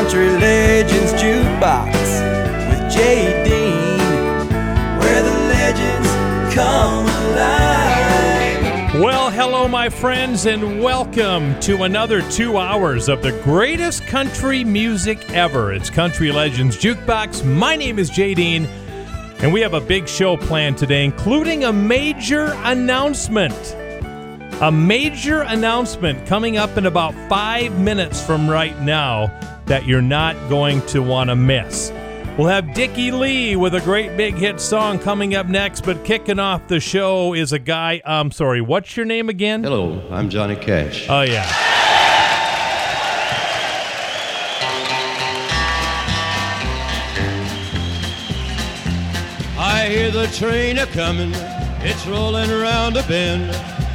Country Legends Jukebox with Jay Dean, where the legends come alive. Well, hello, my friends, and welcome to another two hours of the greatest country music ever. It's Country Legends Jukebox. My name is Jay Dean, and we have a big show planned today, including a major announcement. A major announcement coming up in about five minutes from right now that you're not going to want to miss. We'll have Dickey Lee with a great big hit song coming up next, but kicking off the show is a guy. I'm sorry, what's your name again? Hello, I'm Johnny Cash. Oh, yeah. I hear the train a comin', it's rollin' around a bend,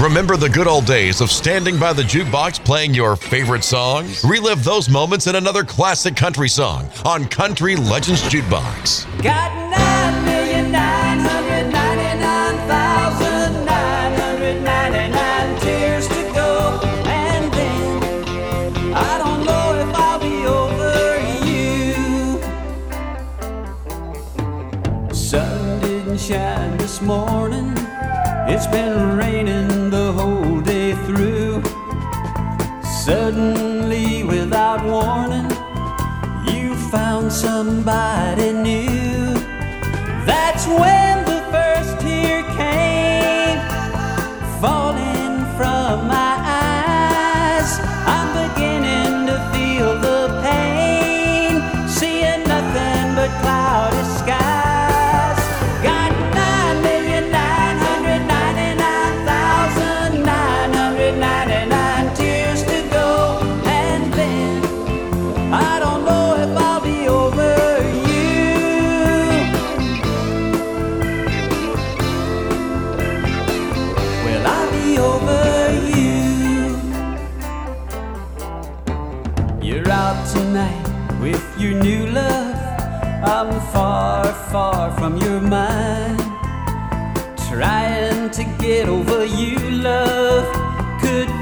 Remember the good old days of standing by the jukebox playing your favorite songs? Relive those moments in another classic country song on Country Legends Jukebox. Got nine million nine hundred ninety-nine thousand nine hundred ninety-nine tears to go, and then I don't know if I'll be over you. Sun didn't shine this morning. It's been raining somebody new.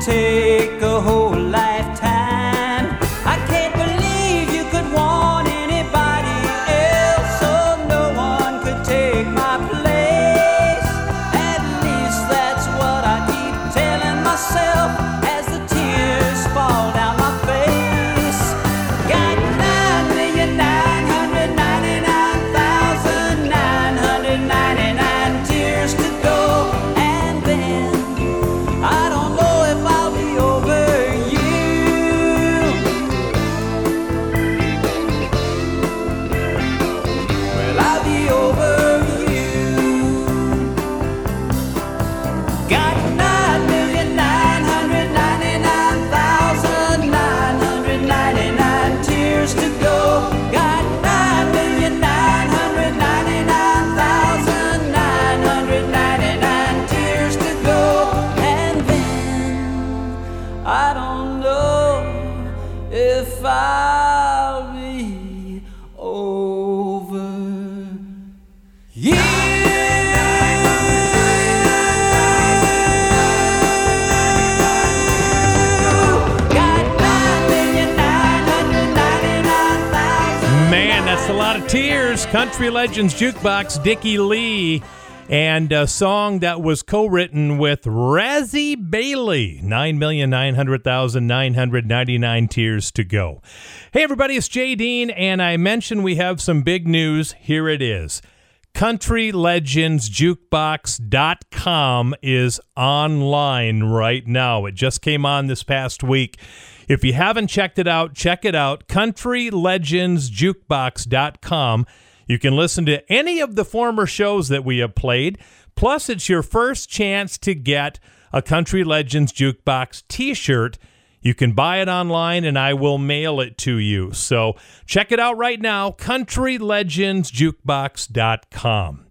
Take Country Legends Jukebox, Dickey Lee, and a song that was co written with Razzy Bailey. 9,900,999 tears to go. Hey, everybody, it's Jay Dean, and I mentioned we have some big news. Here it is. CountryLegendsJukebox.com is online right now. It just came on this past week. If you haven't checked it out, check it out. CountryLegendsJukebox.com. You can listen to any of the former shows that we have played. Plus, it's your first chance to get a Country Legends Jukebox t shirt. You can buy it online and I will mail it to you. So check it out right now, countrylegendsjukebox.com.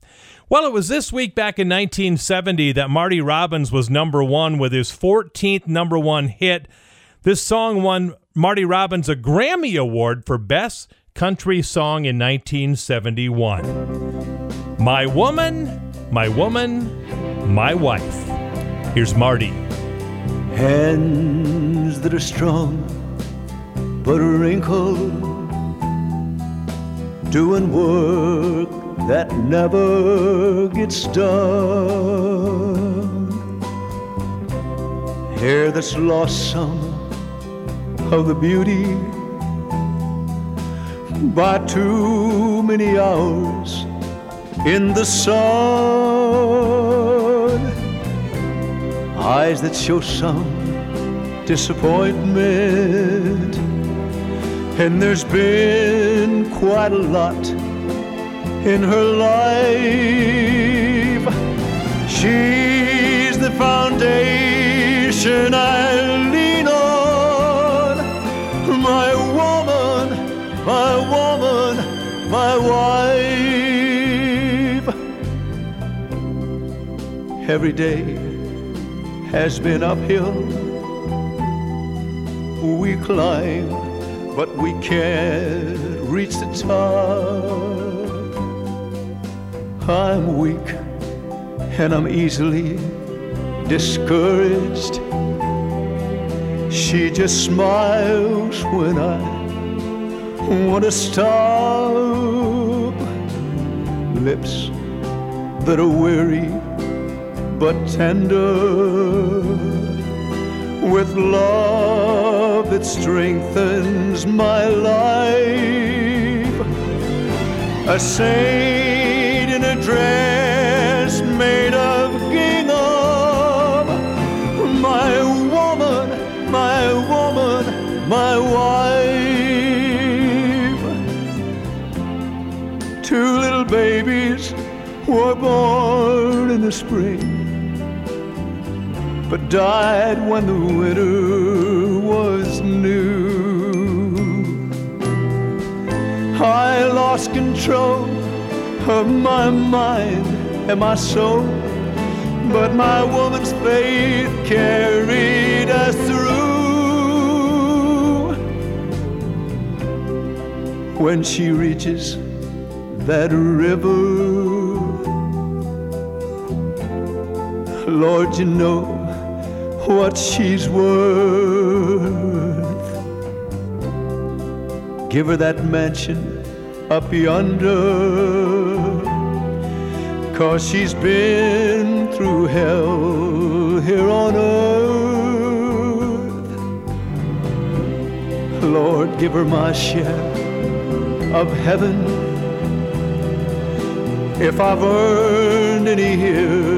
Well, it was this week back in 1970 that Marty Robbins was number one with his 14th number one hit. This song won Marty Robbins a Grammy Award for Best Country Song in 1971. My Woman, My Woman, My Wife. Here's Marty. Hands that are strong but wrinkled, doing work that never gets done. Hair that's lost some of the beauty by too many hours in the sun eyes that show some disappointment. And there's been quite a lot in her life. She's the foundation I lean my woman, my wife. Every day has been uphill. We climb, but we can't reach the top. I'm weak and I'm easily discouraged. She just smiles when I want to stop. Lips that are weary but tender with love that strengthens my life. A saint in a dress were born in the spring but died when the winter was new. I lost control of my mind and my soul, but my woman's faith carried us through. When she reaches that river, Lord, you know what she's worth. Give her that mansion up yonder. Cause she's been through hell here on earth. Lord, give her my share of heaven. If I've earned any here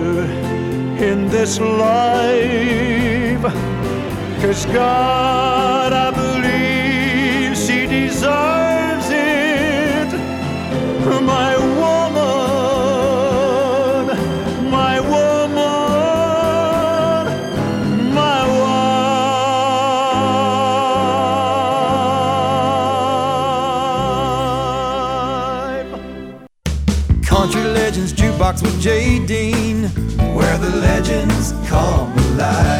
in this life. Cause God, I believe legends come alive.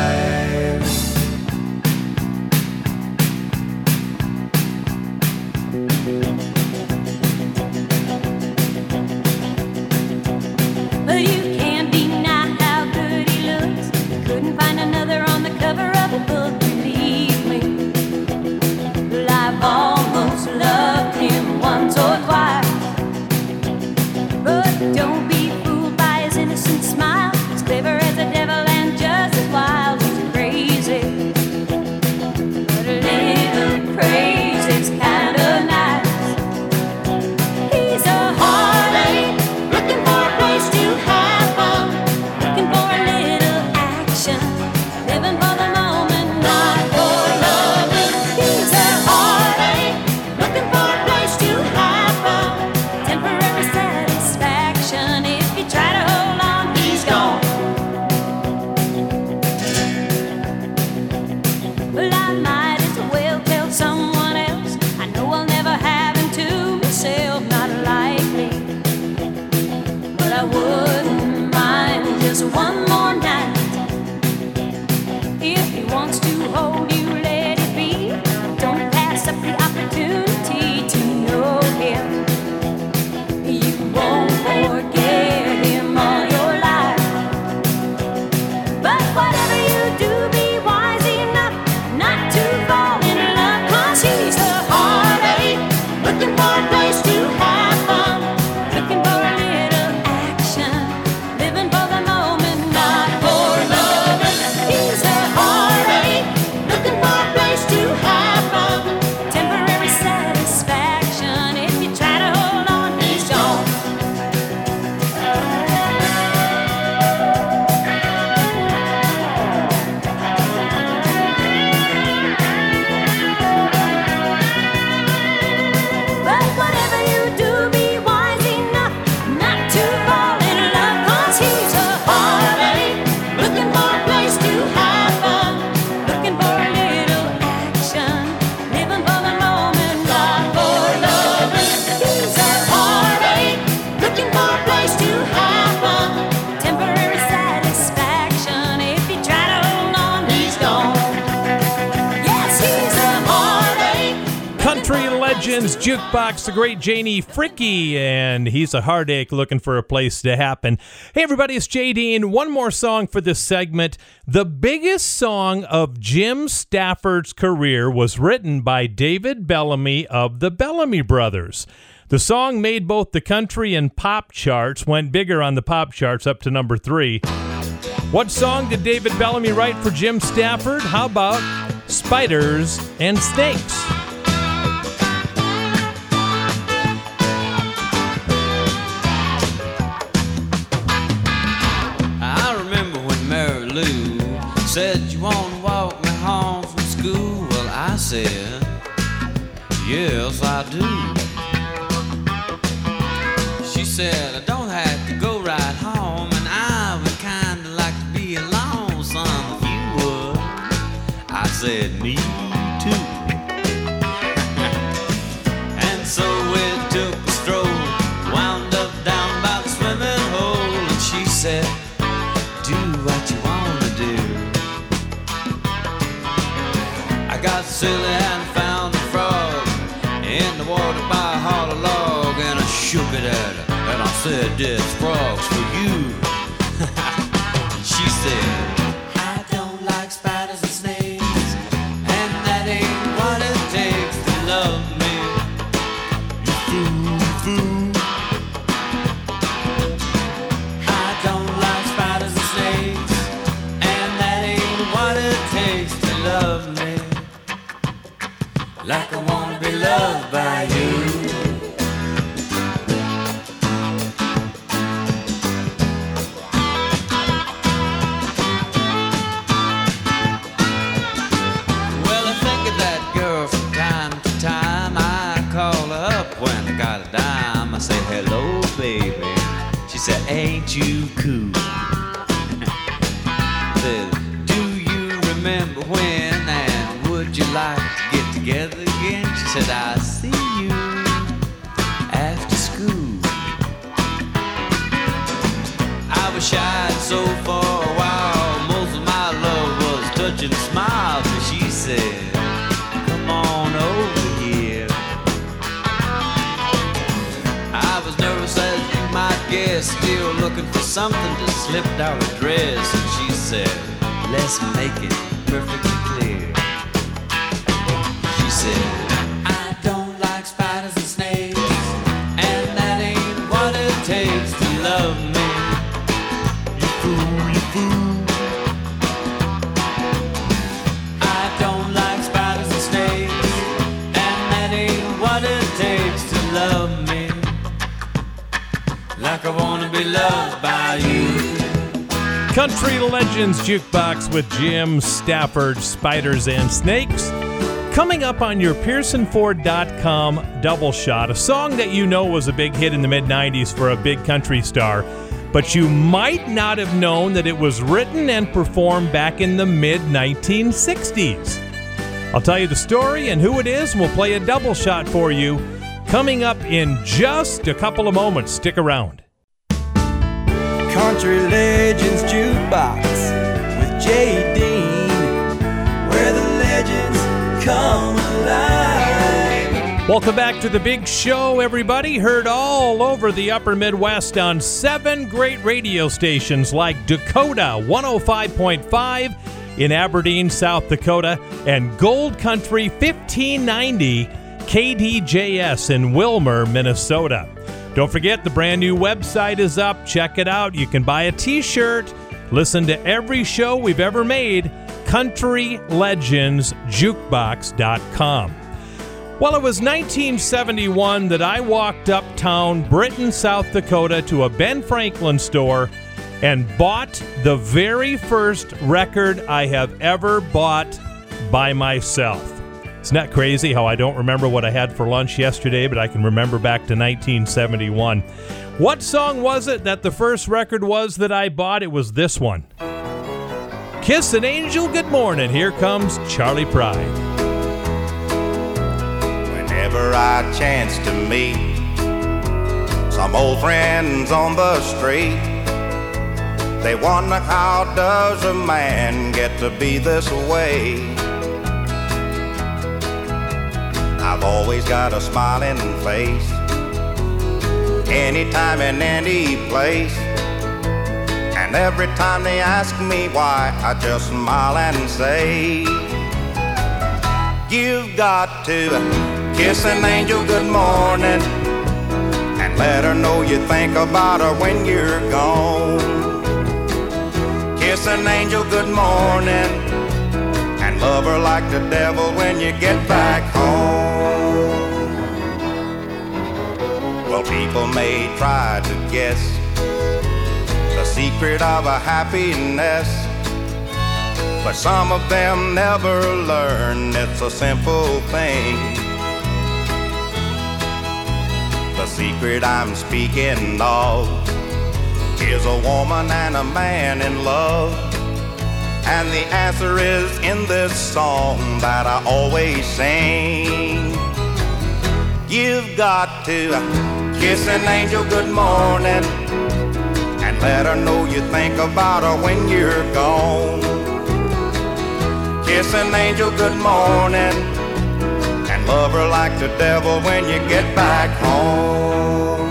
the great Janie Fricke, and he's a heartache looking for a place to happen. Hey, everybody, it's JD, one more song for this segment. The biggest song of Jim Stafford's career was written by David Bellamy of the Bellamy Brothers. The song made both the country and pop charts, went bigger on the pop charts up to number three. What song did David Bellamy write for Jim Stafford? How about Spiders and Snakes? blue. Said, You wanna walk me home from school? Well, I said, Yes, I do. She said, I don't have to go right home, and I would kinda like to be alone, son, if you would. I said, silly and found a frog in the water by a hollow log. And I shook it at her and I said, This frog's for you. 可 looking for something to slip down her dress, and she said, Let's make it perfectly be loved by you. Country Legends Jukebox with Jim Stafford, Spiders and Snakes. Coming up on your PearsonFord.com double shot, a song that you know was a big hit in the mid 90s for a big country star, but you might not have known that it was written and performed back in the mid 1960s. I'll tell you the story and who it is, and we'll play a double shot for you coming up in just a couple of moments. Stick around. Country Legends Jukebox with Jay Dean, where the legends come alive. Welcome back to the big show, everybody. Heard all over the upper Midwest on seven great radio stations like Dakota 105.5 in Aberdeen, South Dakota, and Gold Country 1590 KDJS in Willmar, Minnesota. Don't forget, the brand new website is up. Check it out. You can buy a t shirt, listen to every show we've ever made. CountryLegendsJukebox.com. Well, it was 1971 that I walked uptown Britton, South Dakota to a Ben Franklin store and bought the very first record I have ever bought by myself. Isn't that crazy how I don't remember what I had for lunch yesterday, but I can remember back to 1971? What song was it that the first record was that I bought? It was this one. Kiss an Angel Good Morning. Here comes Charley Pride. Whenever I chance to meet some old friends on the street, they wonder how does a man get to be this way? I've always got a smiling face, anytime and any place. And every time they ask me why, I just smile and say, You've got to kiss an angel good morning and let her know you think about her when you're gone. Kiss an angel good morning love her like the devil when you get back home. Well, people may try to guess the secret of a happiness. But some of them never learn it's a simple thing. The secret I'm speaking of is a woman and a man in love. And the answer is in this song that I always sing. You've got to kiss an angel good morning and let her know you think about her when you're gone. Kiss an angel good morning and love her like the devil when you get back home.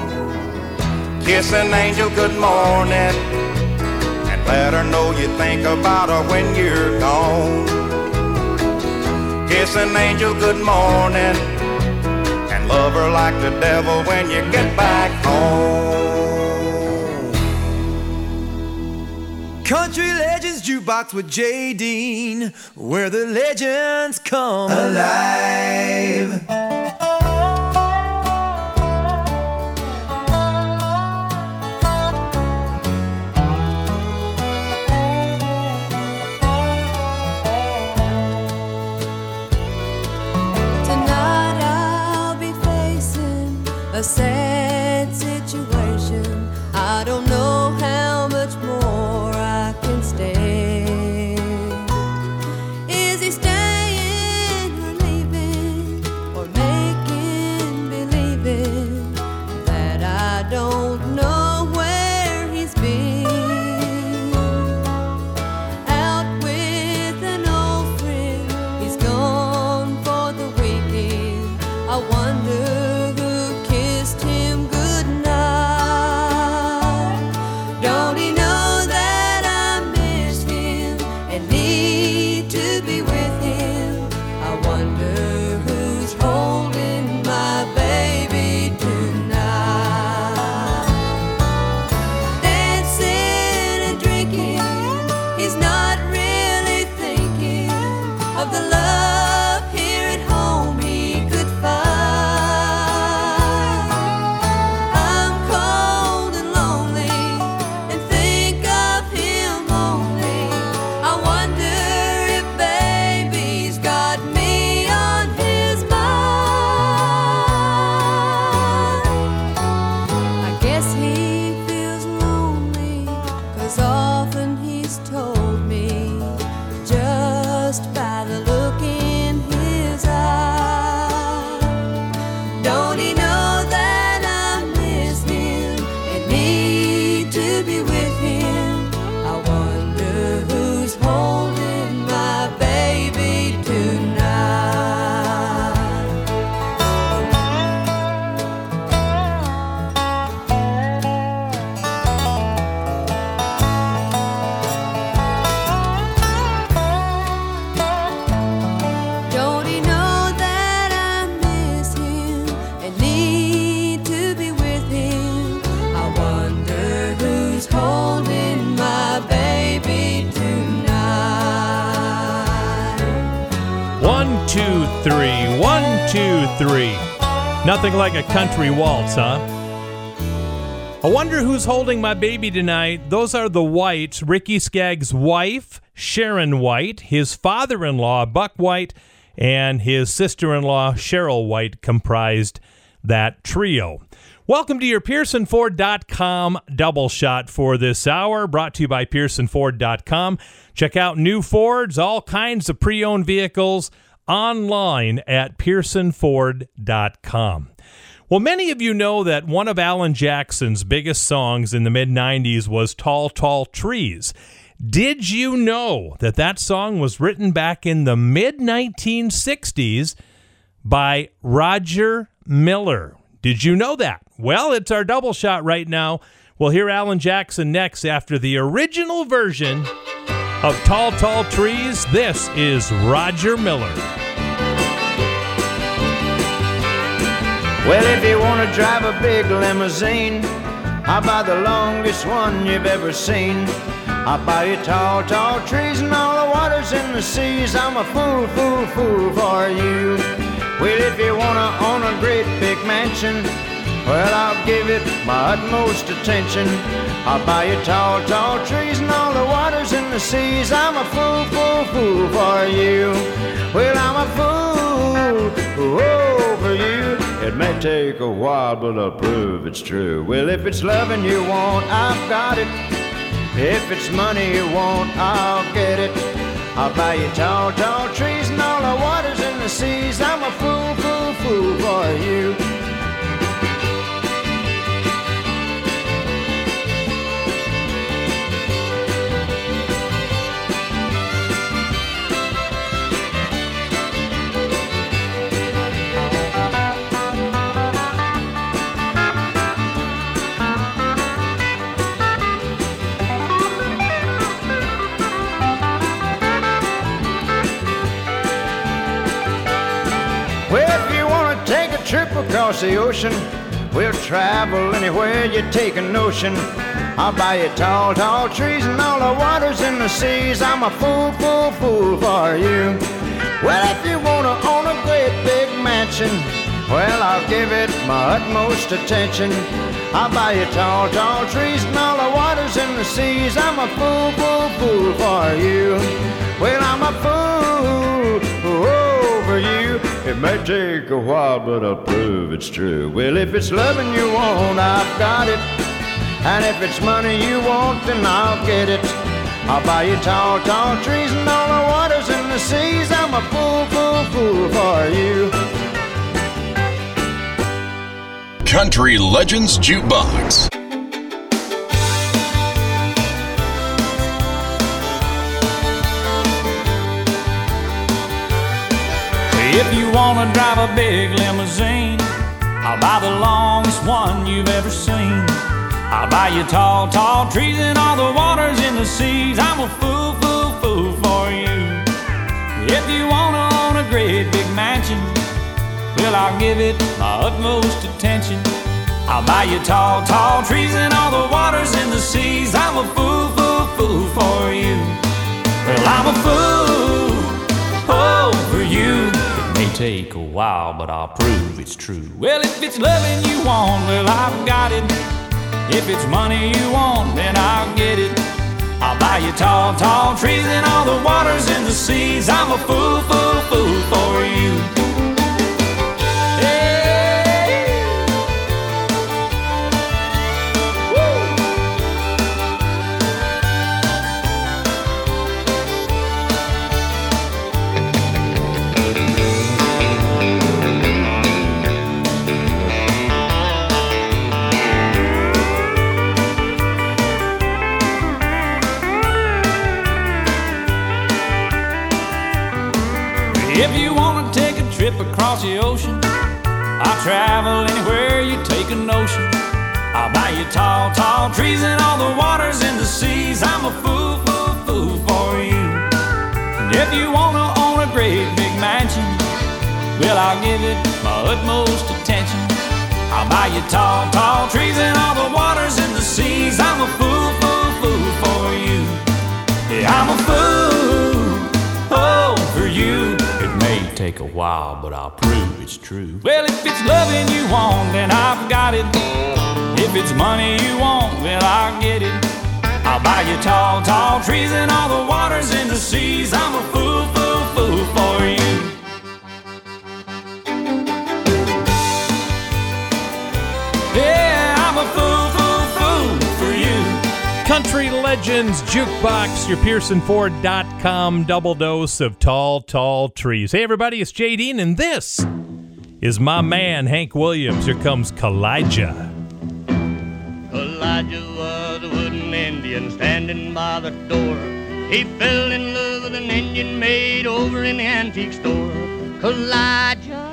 Kiss an angel good morning let her know you think about her when you're gone. Kiss an angel good morning and love her like the devil when you get back home. Country Legends Jukebox with Jay Dean, where the legends come alive. A Nothing like a country waltz, huh? I wonder who's holding my baby tonight. Those are the Whites, Ricky Skaggs' wife, Sharon White, his father in law, Buck White, and his sister in law, Cheryl White, comprised that trio. Welcome to your PearsonFord.com double shot for this hour, brought to you by PearsonFord.com. Check out new Fords, all kinds of pre owned vehicles online at PearsonFord.com. Well, many of you know that one of Alan Jackson's biggest songs in the mid 90s was Tall, Tall Trees. Did you know that that song was written back in the mid 1960s by Roger Miller? Did you know that? Well, it's our double shot right now. We'll hear Alan Jackson next after the original version of Tall, Tall Trees. This is Roger Miller. Well, if you want to drive a big limousine, I'll buy the longest one you've ever seen. I'll buy you tall, tall trees and all the waters in the seas. I'm a fool, fool, fool for you. Well, if you want to own a great big mansion, well, I'll give it my utmost attention. I'll buy you tall, tall trees and all the waters in the seas. I'm a fool, fool, fool for you. Well, I'm a fool oh, for you. It may take a while, but I'll prove it's true. Well, if it's loving you want, I've got it. If it's money you want, I'll get it. I'll buy you tall, tall trees and all the waters in the seas. I'm a fool, fool, fool for you. Trip across the ocean, we'll travel anywhere you take a notion. I'll buy you tall, tall trees and all the waters in the seas. I'm a fool, fool, fool for you. Well, if you want to own a great big mansion, well, I'll give it my utmost attention. I'll buy you tall, tall trees and all the waters in the seas. I'm a fool, fool, fool for you. Well, I'm a fool oh. It may take a while, but I'll prove it's true. Well, if it's loving you want, I've got it. And if it's money you want, then I'll get it. I'll buy you tall, tall trees and all the waters in the seas. I'm a fool, fool, fool for you. Country Legends Jukebox. If you wanna drive a big limousine, I'll buy the longest one you've ever seen. I'll buy you tall, tall trees and all the waters in the seas. I'm a fool, fool, fool for you. If you wanna own a great big mansion, well, I'll give it my utmost attention. I'll buy you tall, tall trees and all the waters in the seas. I'm a fool, fool, fool for you. Well, I'm a fool over you. May take a while, but I'll prove it's true. Well, if it's loving you want, well, I've got it. If it's money you want, then I'll get it. I'll buy you tall, tall trees and all the waters in the seas. I'm a fool, fool, fool for you. Trip across the ocean, I'll travel anywhere you take a notion. I'll buy you tall, tall trees and all the waters in the seas. I'm a fool, fool, fool for you. And if you wanna own a great big mansion, well, I'll give it my utmost attention. I'll buy you tall, tall trees and all the waters in the seas. I'm a fool, fool, fool for you. Yeah, I'm a fool, take a while, but I'll prove it's true. Well, if it's loving you want, then I've got it. If it's money you want, well, I'll get it. I'll buy you tall, tall trees and all the waters in the seas. I'm a fool, fool, fool for you. Legends Jukebox, your PearsonFord.com double dose of tall, tall trees. Hey, everybody, it's Jay Dean, and this is my man, Hank Williams. Here comes Kaw-Liga. Kaw-Liga was a wooden Indian standing by the door. He fell in love with an Indian maid over in the antique store. Kaw-Liga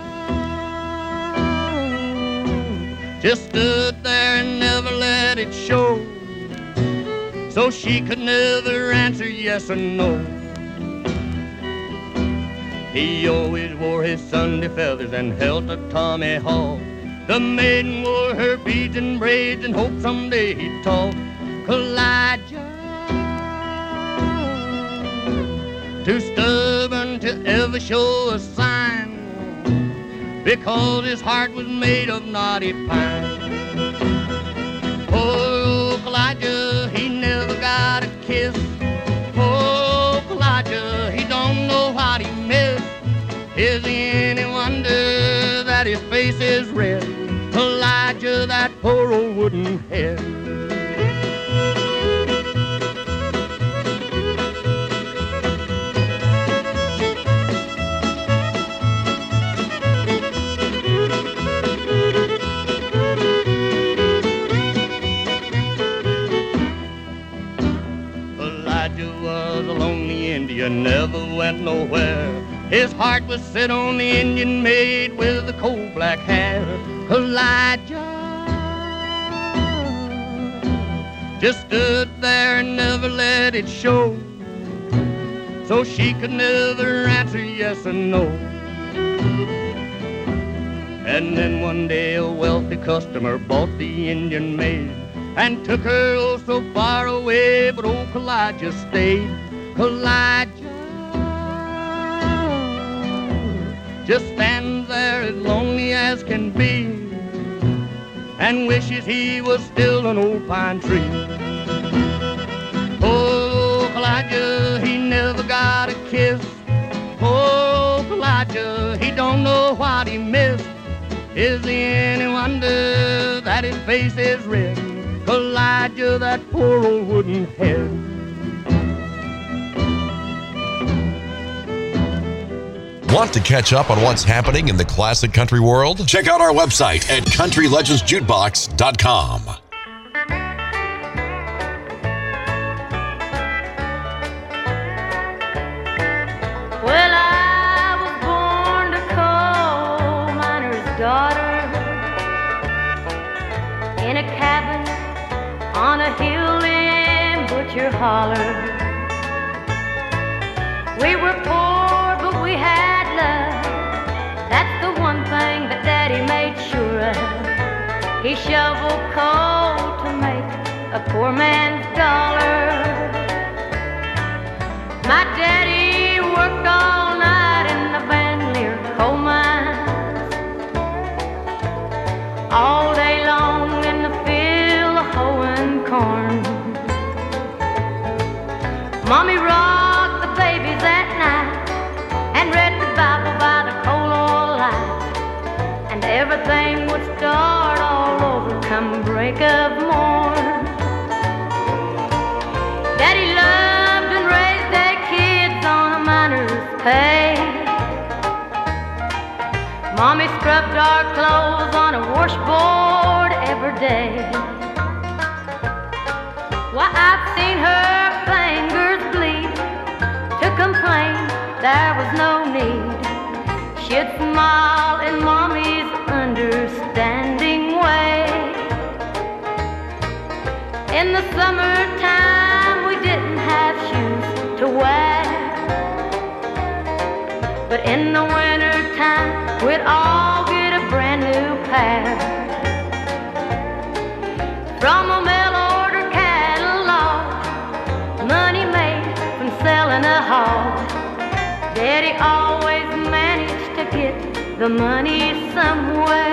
just stood there and never let it show. So she could never answer yes or no. He always wore his Sunday feathers and held a Tommy Hawk. The maiden wore her beads and braids and hoped someday he'd talk. Kaw-Liga, too stubborn to ever show a sign, because his heart was made of knotty pine. Got a kiss. Oh, Kaw-Liga, he don't know what he missed. Is it any wonder that his face is red? Kaw-Liga, that poor old wooden head. Went nowhere. His heart was set on the Indian maid with the coal black hair. Kaw-Liga just stood there and never let it show. So she could never answer yes or no. And then one day a wealthy customer bought the Indian maid and took her oh so far away, but old Kaw-Liga stayed. Kaw-Liga just stands there as lonely as can be and wishes he was still an old pine tree. Oh, Kaw-Liga, he never got a kiss. Oh, Kaw-Liga, he don't know what he missed. Is he any wonder that his face is red? Kaw-Liga, that poor old wooden head. Want to catch up on what's happening in the classic country world? Check out our website at countrylegendsjukebox.com. Well, I was born to coal miner's daughter in a cabin on a hill in Butcher Holler. We were poor, He shoveled coal to make a poor man's dollar. My daddy worked all night in the Van Lear coal mines. All day long in the field hoeing corn. Mommy rocked the babies at night and read the Bible by the coal oil light. And everything would start come break of morn. Daddy loved and raised their kids on a miner's pay. Mommy scrubbed our clothes on a washboard every day. Why, I've seen her fingers bleed to complain there was no need. She'd smile in mommy's understanding the summertime, we didn't have shoes to wear. But in the wintertime, we'd all get a brand new pair. From a mail order catalog, money made from selling a hog. Daddy always managed to get the money somewhere.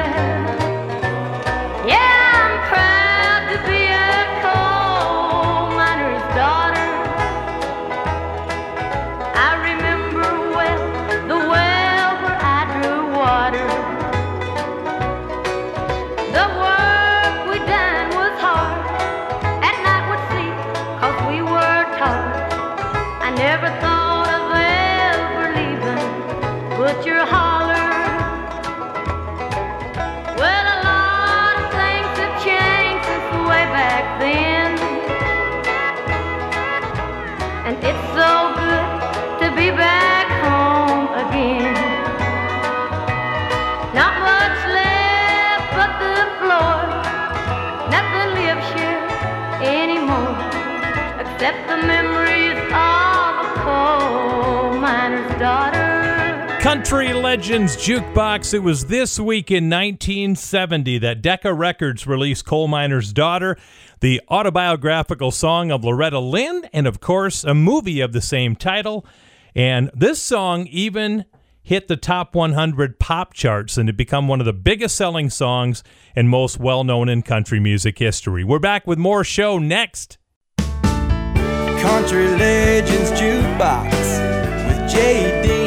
Country Legends Jukebox. It was this week in 1970 that Decca Records released Coal Miner's Daughter, the autobiographical song of Loretta Lynn, and of course, a movie of the same title. And this song even hit the top 100 pop charts and it become one of the biggest selling songs and most well known in country music history. We're back with more show next. Country Legends Jukebox with Dean,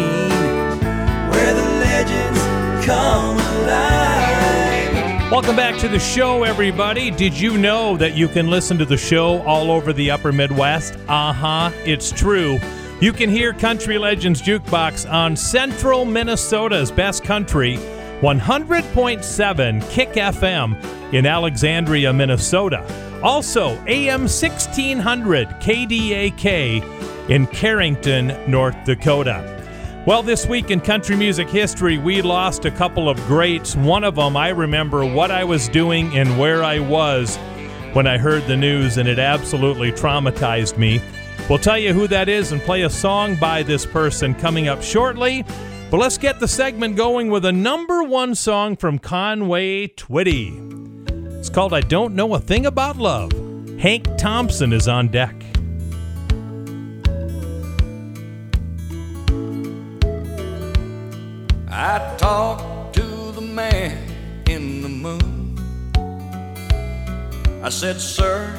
where the legends come alive. Welcome back to the show, everybody. Did you know that you can listen to the show all over the upper Midwest? Uh huh, it's true. You can hear Country Legends Jukebox on Central Minnesota's Best Country, 100.7 Kick FM in Alexandria, Minnesota. Also, AM 1600 KDAK in Carrington, North Dakota. Well, this week in country music history, we lost a couple of greats. One of them, I remember what I was doing and where I was when I heard the news, and it absolutely traumatized me. We'll tell you who that is and play a song by this person coming up shortly. But let's get the segment going with a number one song from Conway Twitty. It's called I Don't Know a Thing About Love. Hank Thompson is on deck. I talked to the man in the moon. I said, Sir,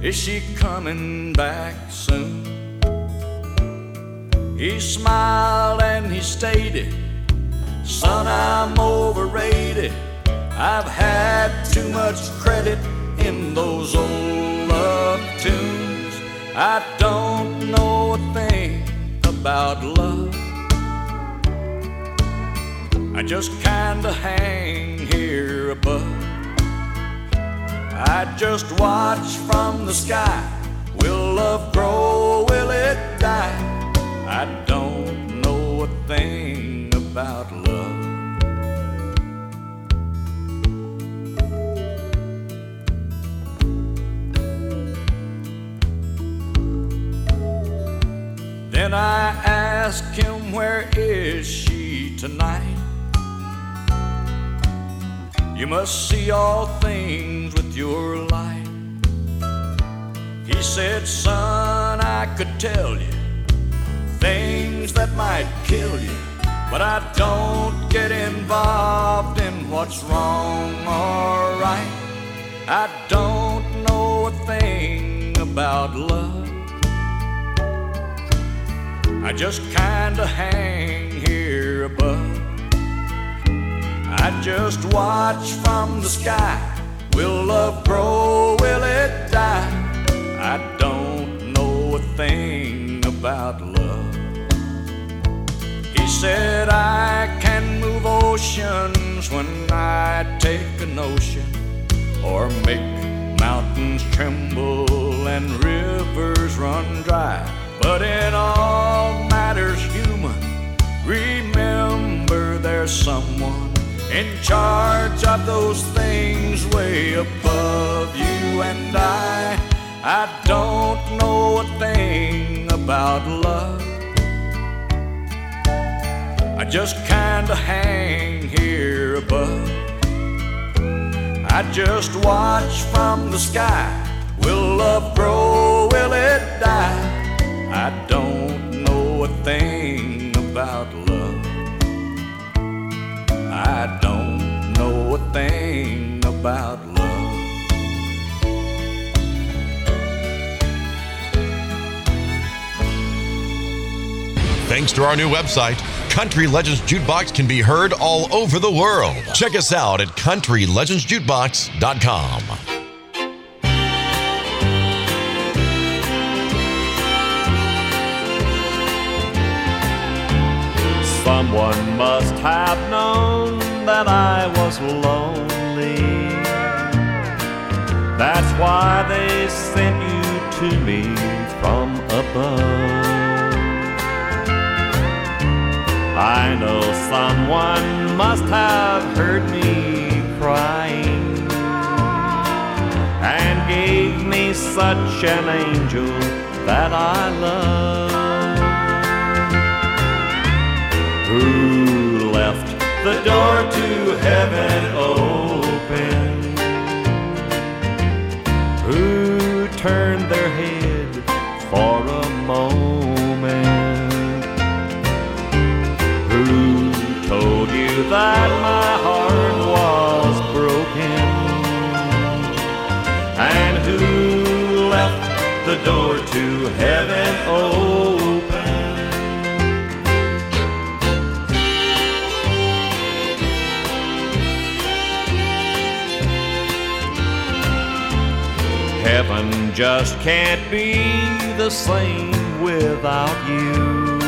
is she coming back soon? He smiled and he stated, Son, I'm overrated. I've had too much credit in those old love tunes. I don't know a thing about love. I just kinda hang here above. I just watch from the sky. Will love grow? Will it die? I don't know a thing about love. Then I ask him, Where is she tonight? You must see all things with your light. He said, Son, I could tell you things that might kill you, but I don't get involved in what's wrong or right. I don't know a thing about love. I just kinda hang here above. I just watch from the sky. Will love grow? Will it die? I don't know a thing about love. He said, I can move oceans when I take a notion, or make mountains tremble and rivers run dry. But in all matters human, remember there's someone in charge of those things way above you and I. I don't know a thing about love. I just kinda hang here above. I just watch from the sky. Will love grow? Will it die? I don't know a thing about love. I don't know a thing about love. Thanks to our new website, Country Legends Jukebox can be heard all over the world. Check us out at countrylegendsjukebox.com. Someone must have known that I was lonely. That's why they sent you to me from above. I know someone must have heard me crying and gave me such an angel that I love. The door to heaven open? Who turned their head for a moment? Who told you that my heart was broken? And who left the door to heaven open? Heaven just can't be the same without you.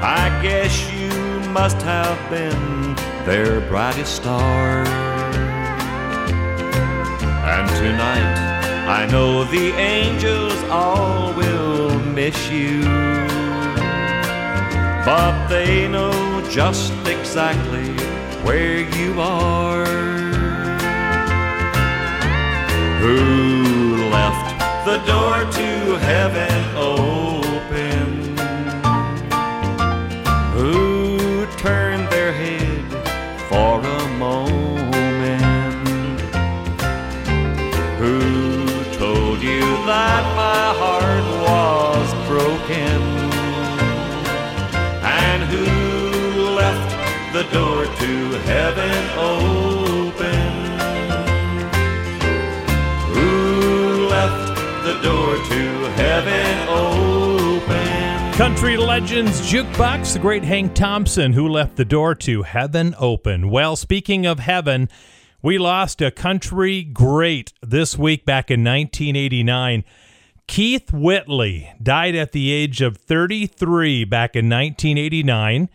I guess you must have been their brightest star. And tonight, I know the angels all will miss you. But they know just exactly where you are. Who left the door to heaven open? Who turned their head for a moment? Who told you that my heart was broken? And who left the door to heaven open? Heaven open? Country Legends Jukebox, the great Hank Thompson, who left the door to heaven open. Well, speaking of heaven, we lost a country great this week back in 1989. Keith Whitley died at the age of 33 back in 1989.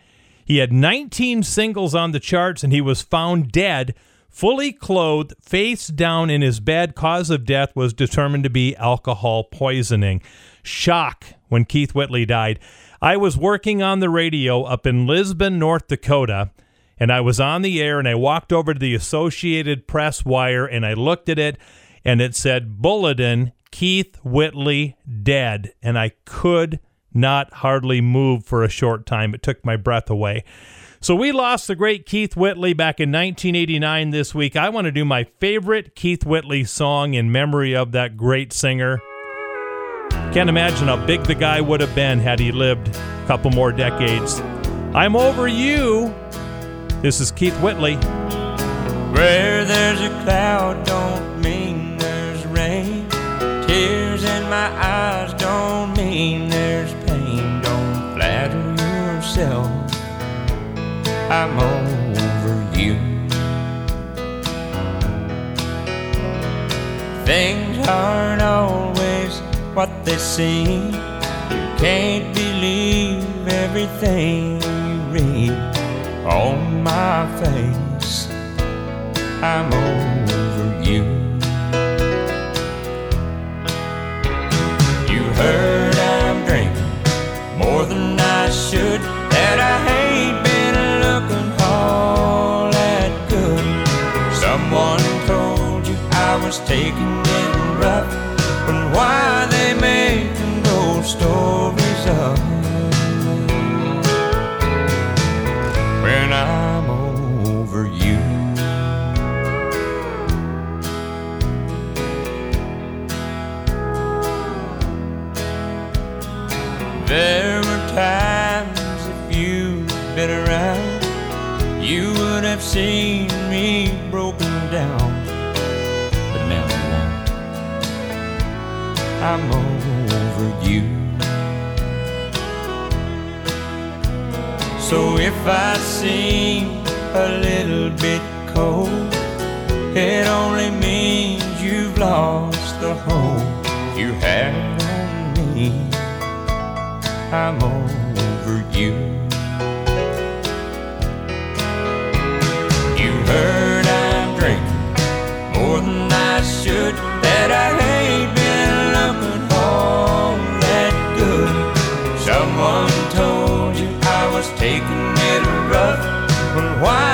He had 19 singles on the charts and he was found dead, fully clothed, face down in his bed. Cause of death was determined to be alcohol poisoning. Shock when Keith Whitley died. I was working on the radio up in Lisbon, North Dakota, and I was on the air and I walked over to the Associated Press wire and I looked at it and it said Bulletin Keith Whitley dead. And I could not hardly move for a short time. It took my breath away. So we lost the great Keith Whitley back in 1989 this week. I want to do my favorite Keith Whitley song in memory of that great singer. Can't imagine how big the guy would have been had he lived a couple more decades. I'm over you. This is Keith Whitley. Where there's a cloud I'm over you. Things aren't always what they seem. You can't believe everything you read on my face. I'm over you. You heard rough. But why they making those stories up? When I'm over you. There were times if you'd been around, you would have seen I'm over you. So if I seem a little bit cold, it only means you've lost the hope you had on me. I'm over you. open wide.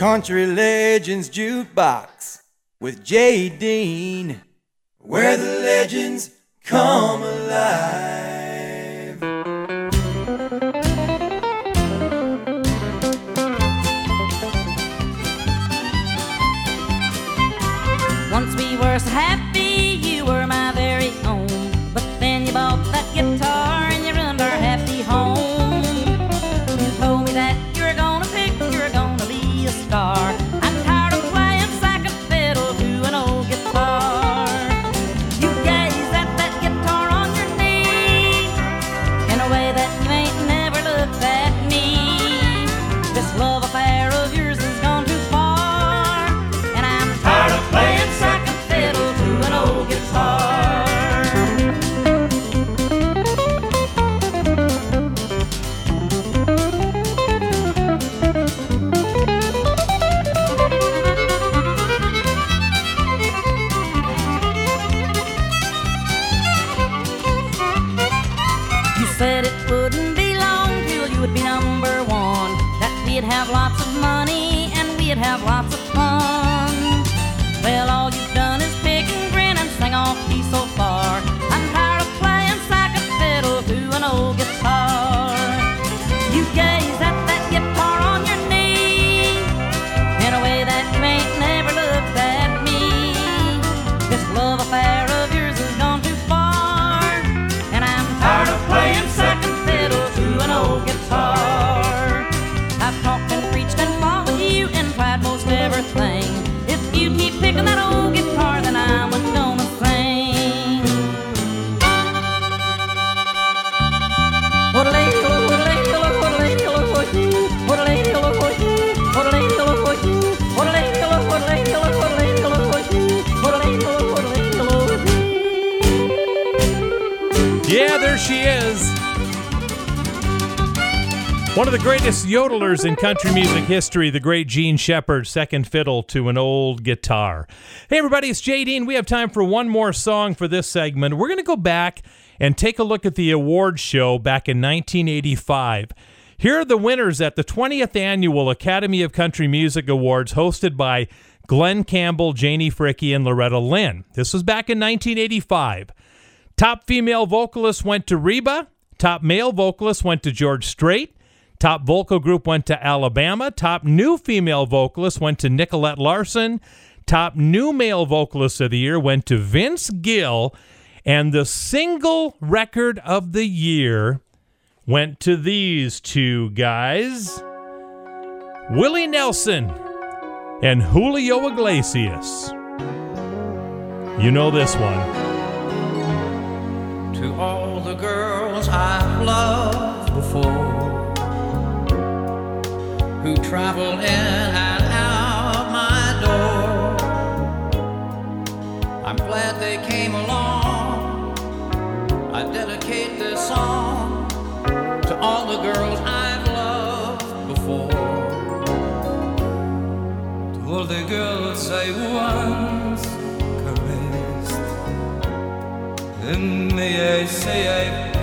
Country Legends Jukebox with Jay Dean, where the legends come alive. Once we were happy, yodelers in country music history, the great Jean Shepard, second fiddle to an old guitar. Hey, everybody, it's Jay Dean. We have time for one more song for this segment. We're going to go back and take a look at the award show back in 1985. Here are the winners at the 20th Annual Academy of Country Music Awards hosted by Glen Campbell, Janie Fricke, and Loretta Lynn. This was back in 1985. Top female vocalist went to Reba. Top male vocalist went to George Strait. Top vocal group went to Alabama. Top new female vocalist went to Nicolette Larson. Top new male vocalist of the year went to Vince Gill. And the single record of the year went to these two guys Willie Nelson and Julio Iglesias. You know this one. To all the girls I've loved who traveled in and out my door, I'm glad they came along. I dedicate this song to all the girls I've loved before. To all the girls I once caressed. And may I say I've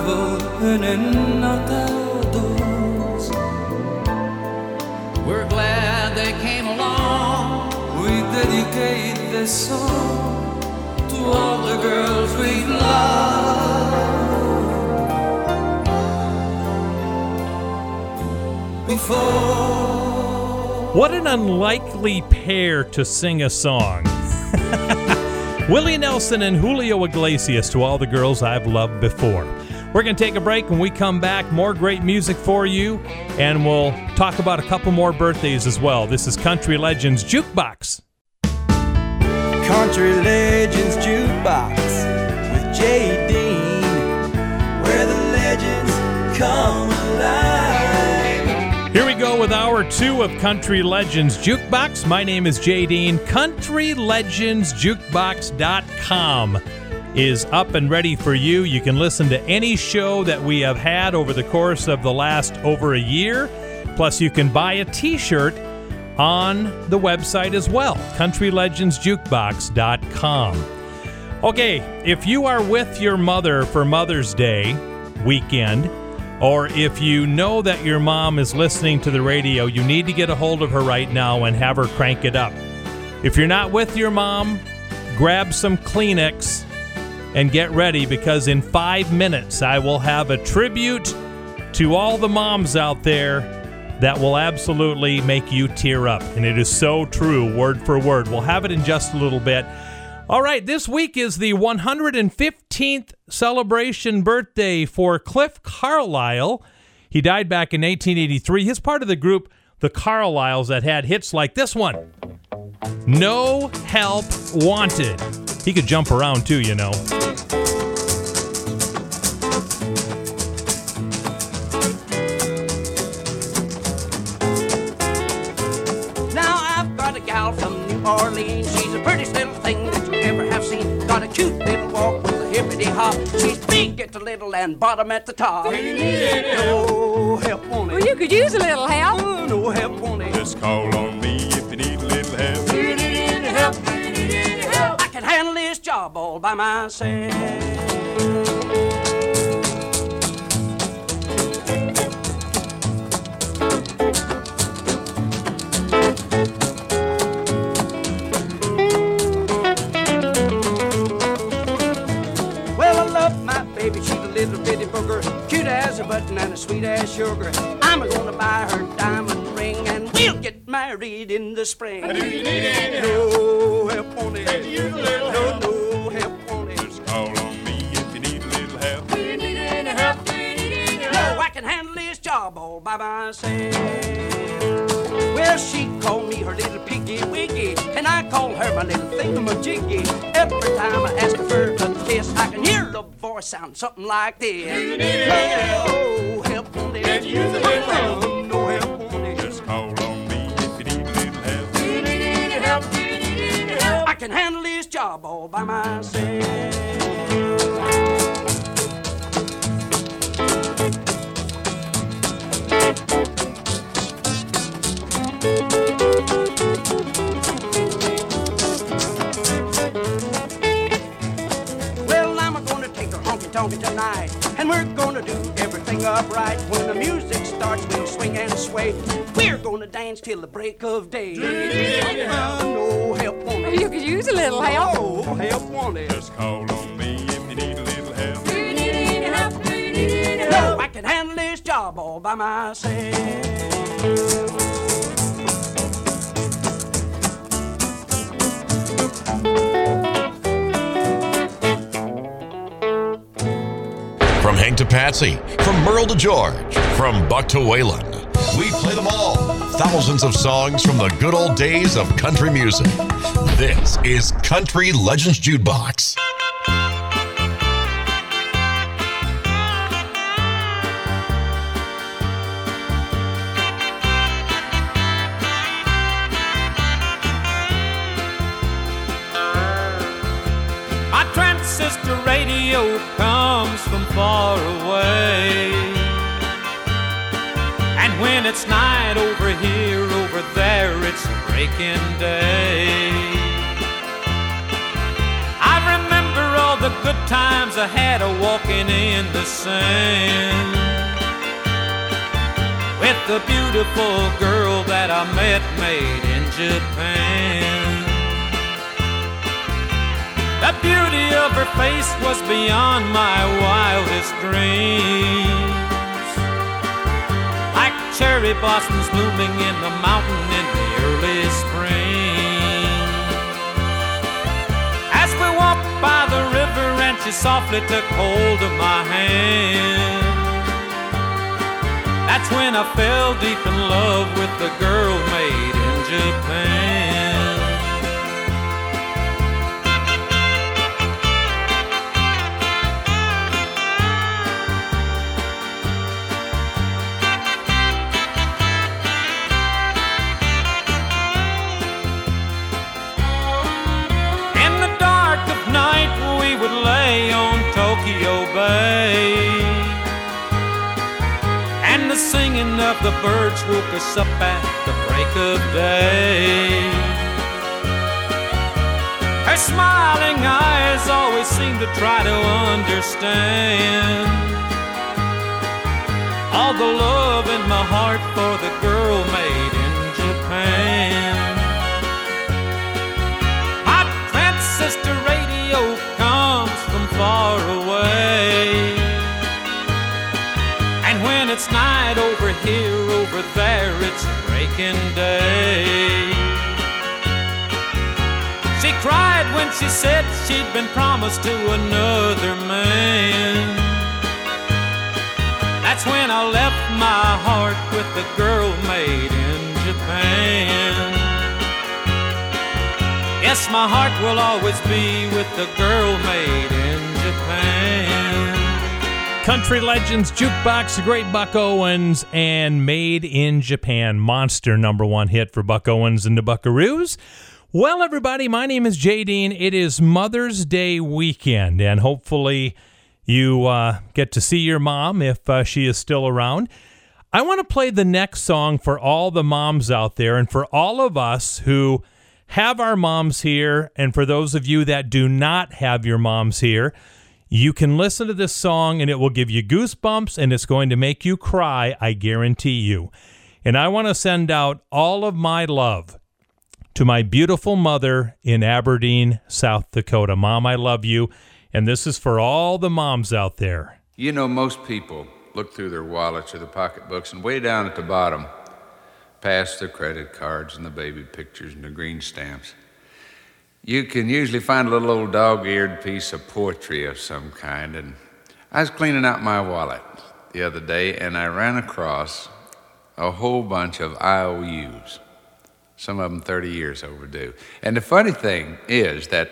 traveled in and out our. We're glad they came along. We dedicate this song to all the girls we love before. What an unlikely pair to sing a song. Willie Nelson and Julio Iglesias to all the girls I've loved before. We're going to take a break. When we come back, more great music for you, and we'll talk about a couple more birthdays as well. This is Country Legends Jukebox. Country Legends Jukebox with Jay Dean, where the legends come alive. Here we go with hour two of Country Legends Jukebox. My name is Jay Dean. CountryLegendsJukebox.com is up and ready for you. You can listen to any show that we have had over the course of the last over a year. Plus, you can buy a t shirt on the website as well, CountryLegendsJukebox.com. Okay, if you are with your mother for Mother's Day weekend, or if you know that your mom is listening to the radio, you need to get a hold of her right now and have her crank it up. If you're not with your mom, grab some Kleenex and get ready because in five minutes I will have a tribute to all the moms out there that will absolutely make you tear up. And it is so true, word for word. We'll have it in just a little bit. All right, this week is the 115th celebration birthday for Cliff Carlisle. He died back in 1883. He's part of the group The Carlisles that had hits like this one No Help Wanted. He could jump around too, you know. Now I've got a gal from New Orleans. She's the prettiest little thing that you ever have seen. Got a cute little walk with a hippity hop. She's big at the little and bottom at the top. No help wanted. Well, you could use a little help. Oh, no help wanted. Just call on me if you need a little help. You need help handle this job all by myself. Well, I love my baby, she's a little bitty booger, cute as a button and a sweet as sugar. I'm gonna buy her diamond married in the spring. Do you need any No help on it. Can you use a little no, help? no help on it. Just call on me if you need a little help. Do you need any help? No, I can handle this job all by myself. Well, she called me her little piggy wiggy, and I call her my little thingamajiggy. Every time I ask her for a kiss, I can hear the voice sound something like this. Oh, help on it. Can you use a little help? No help can handle this job all by myself. Well, I'm gonna take her honky tonky tonight, and we're gonna do everything upright. When the music starts, we'll swing and sway. We're gonna dance till the break of day. No help on it. you could use a little help. No help on it. Just call on me if you need a little help. Do you need any help? Do you need any No, I can handle this job all by myself. From Hank to Patsy, from Merle to George, from Buck to Waylon. We play them all. Thousands of songs from the good old days of country music. This is Country Legends Jukebox. Transistor radio comes from far away. And when it's night over here, over there, it's breaking day. I remember all the good times I had a walking in the sand. With the beautiful girl that I met made in Japan. The beauty of her face was beyond my wildest dreams. Like cherry blossoms blooming in the mountain in the early spring. As we walked by the river and she softly took hold of my hand. That's when I fell deep in love with the girl made in Japan. Would lay on Tokyo Bay. And the singing of the birds woke us up at the break of day. Her smiling eyes always seemed to try to understand all the love in my heart over there, it's breaking day. She cried when she said she'd been promised to another man. That's when I left my heart with the girl made in Japan. Yes, my heart will always be with the girl made. Country Legends Jukebox, the great Buck Owens, and Made in Japan, monster number one hit for Buck Owens and the Buckaroos. Well, everybody, my name is Jay Dean. It is Mother's Day weekend, and hopefully you uh, get to see your mom if uh, she is still around. I want to play the next song for all the moms out there and for all of us who have our moms here, and for those of you that do not have your moms here. You can listen to this song and it will give you goosebumps and it's going to make you cry, I guarantee you. And I want to send out all of my love to my beautiful mother in Aberdeen, South Dakota. Mom, I love you. And this is for all the moms out there. You know, most people look through their wallets or their pocketbooks, and way down at the bottom, past the credit cards and the baby pictures and the green stamps, you can usually find a little old dog eared piece of poetry of some kind. And I was cleaning out my wallet the other day, and I ran across a whole bunch of IOUs some of them 30 years overdue. And the funny thing is that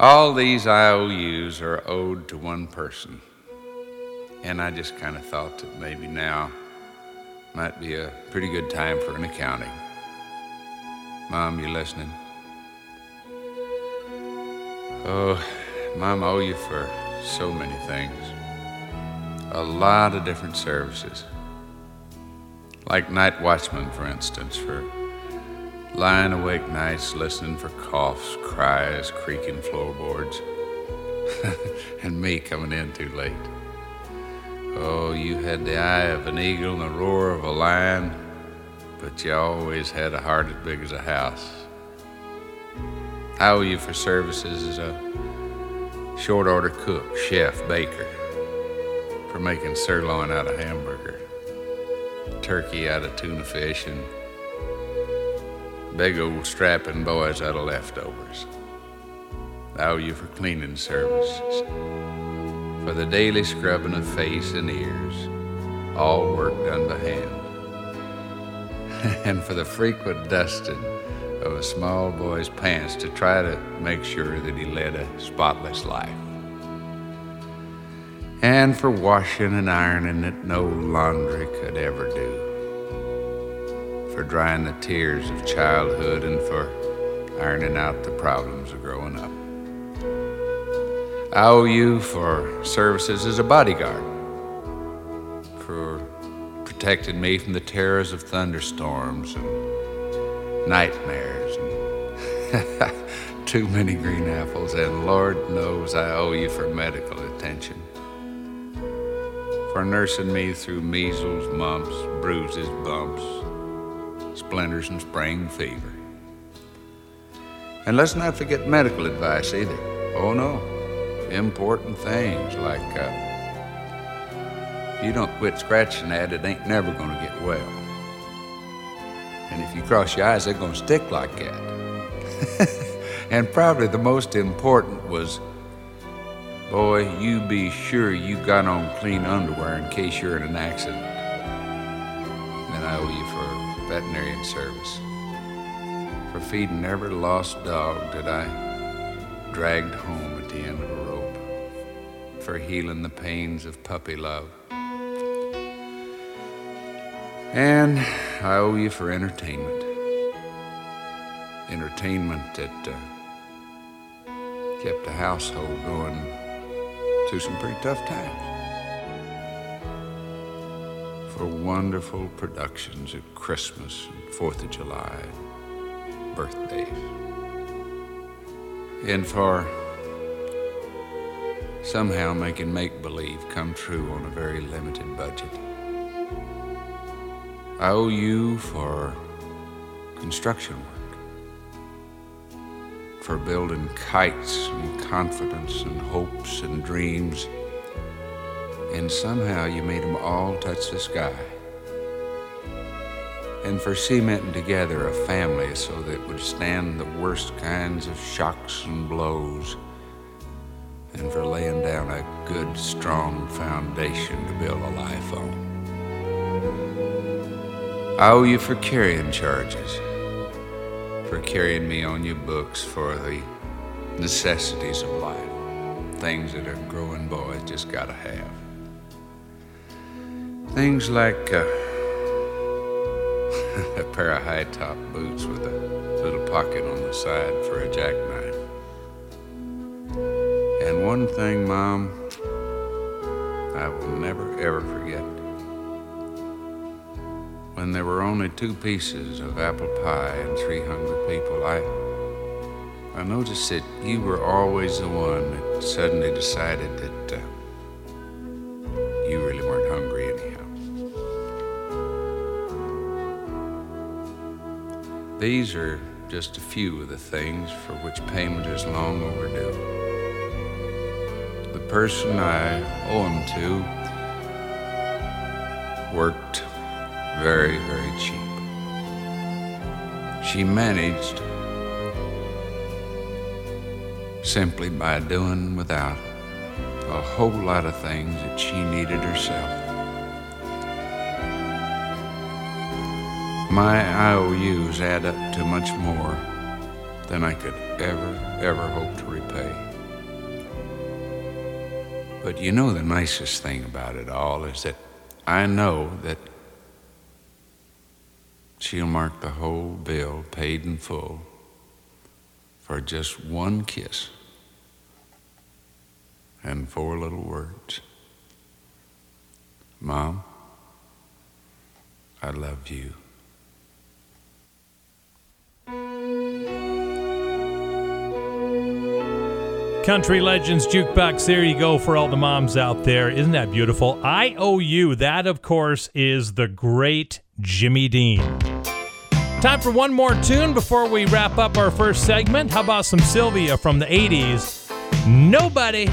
all these IOUs are owed to one person. And I just kind of thought that maybe now might be a pretty good time for an accounting. Mom, you listening? Oh, Mom, I owe you for so many things. A lot of different services. Like night watchman, for instance, for lying awake nights listening for coughs, cries, creaking floorboards, and me coming in too late. Oh, you had the eye of an eagle and the roar of a lion, but you always had a heart as big as a house. I owe you for services as a short order cook, chef, baker, for making sirloin out of hamburger, turkey out of tuna fish, and big old strapping boys out of leftovers. I owe you for cleaning services, for the daily scrubbing of face and ears, all work done by hand, and for the frequent dusting of a small boy's pants to try to make sure that he led a spotless life. And for washing and ironing that no laundry could ever do. For drying the tears of childhood and for ironing out the problems of growing up. I owe you for services as a bodyguard, for protecting me from the terrors of thunderstorms and nightmares too many green apples, and Lord knows I owe you for medical attention. For nursing me through measles, mumps, bruises, bumps, splinters, and spring fever. And let's not forget medical advice either. Oh no, important things like uh, you don't quit scratching at it, it ain't never gonna get well. And if you cross your eyes, they're going to stick like that. and probably the most important was boy, you be sure you got on clean underwear in case you're in an accident. Then I owe you for veterinarian service. For feeding every lost dog that I dragged home at the end of a rope. For healing the pains of puppy love. And I owe you for entertainment. Entertainment that uh, kept the household going through some pretty tough times. For wonderful productions at Christmas and Fourth of July, and birthdays. And for somehow making make believe come true on a very limited budget. I owe you for construction work, for building kites and confidence and hopes and dreams, and somehow you made them all touch the sky. And for cementing together a family so that it would stand the worst kinds of shocks and blows, and for laying down a good, strong foundation to build a life on. I owe you for carrying charges, for carrying me on your books for the necessities of life, things that a growing boy just gotta have. Things like uh, a pair of high top boots with a little pocket on the side for a jackknife. And one thing, Mom, I will never ever forget. When there were only two pieces of apple pie and three hungry people, I I noticed that you were always the one that suddenly decided that uh, you really weren't hungry anyhow. These are just a few of the things for which payment is long overdue. The person I owe them to worked very, very cheap. She managed simply by doing without a whole lot of things that she needed herself. My IOUs add up to much more than I could ever, ever hope to repay. But you know, the nicest thing about it all is that I know that she'll mark the whole bill paid in full for just one kiss and four little words Mom, I love you. Country Legends Jukebox. There you go for all the moms out there. Isn't that beautiful? I owe you. That, of course, is the great Jimmy Dean. Time for one more tune before we wrap up our first segment. How about some Sylvia from the 80s? Nobody.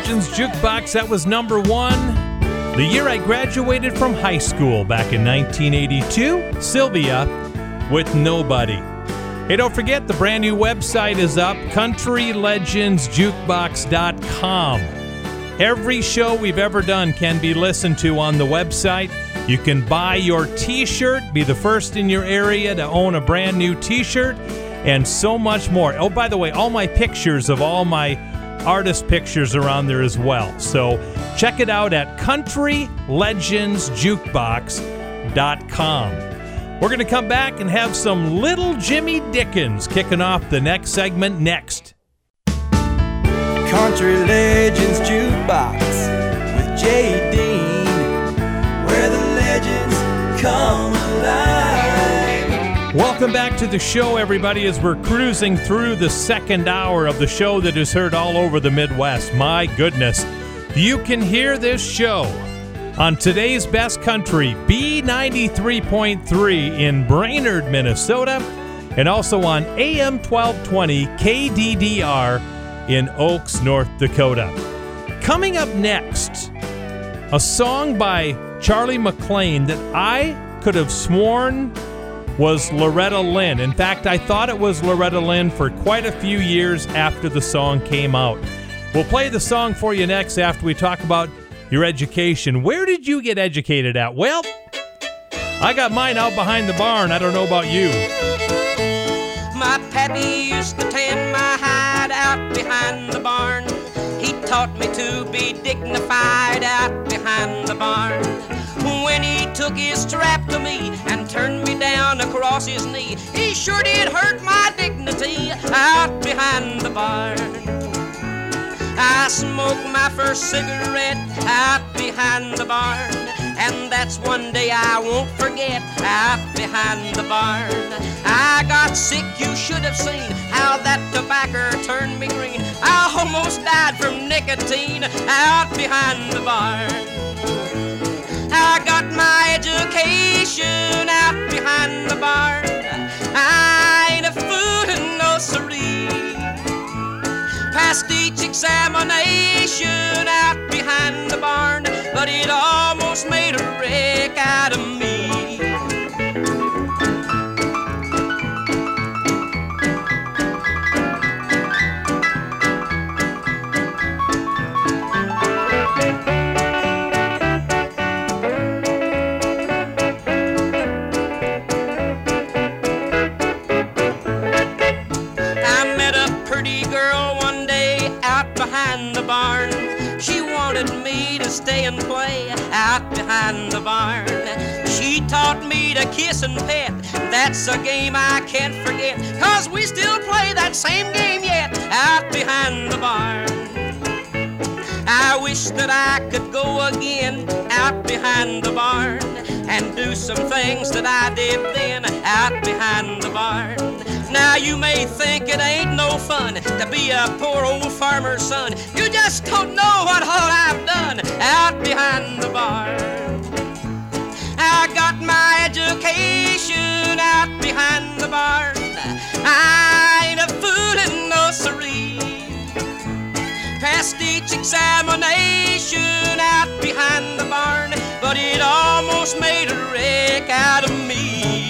Legends Jukebox. That was number one. The year I graduated from high school back in 1982, Sylvia with Nobody. Hey, don't forget the brand new website is up, countrylegendsjukebox.com. Every show we've ever done can be listened to on the website. You can buy your t shirt, be the first in your area to own a brand new t shirt, and so much more. Oh, by the way, all my pictures of all my artist pictures are on there as well. So check it out at countrylegendsjukebox.com. We're going to come back and have some Little Jimmy Dickens kicking off the next segment next. Country Legends Jukebox with Dean, where the legends come. Welcome back to the show, everybody, as we're cruising through the second hour of the show that is heard all over the Midwest. My goodness. You can hear this show on today's best country, B93.3 in Brainerd, Minnesota, and also on AM 1220 KDDR in Oakes, North Dakota. Coming up next, a song by Charly McClain that I could have sworn was Loretta Lynn. In fact, I thought it was Loretta Lynn for quite a few years after the song came out. We'll play the song for you next after we talk about your education. Where did you get educated at? Well, I got mine out behind the barn. I don't know about you. My pappy used to tend my hide out behind the barn. He taught me to be dignified out behind the barn. Took his strap to me and turned me down across his knee, he sure did hurt my dignity out behind the barn. I smoked my first cigarette out behind the barn. And that's one day I won't forget out behind the barn. I got sick, you should have seen how that tobacco turned me green. I almost died from nicotine out behind the barn. I got my education out behind the barn. I ain't a fool in no siree passed each examination out behind the barn, but it almost stay and play out behind the barn. She taught me to kiss and pet. That's a game I can't forget. Cause we still play that same game yet out behind the barn. I wish that I could go again out behind the barn and do some things that I did then out behind the barn. Now you may think it ain't no fun to be a poor old farmer's son. You just don't know what all I've done out behind the barn. I got my education out behind the barn. I ain't a fool no siree. Passed each examination out behind the barn, but it almost made a wreck out of me.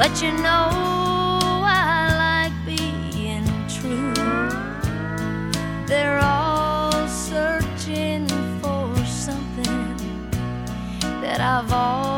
But you know I like being true. They're all searching for something that I've already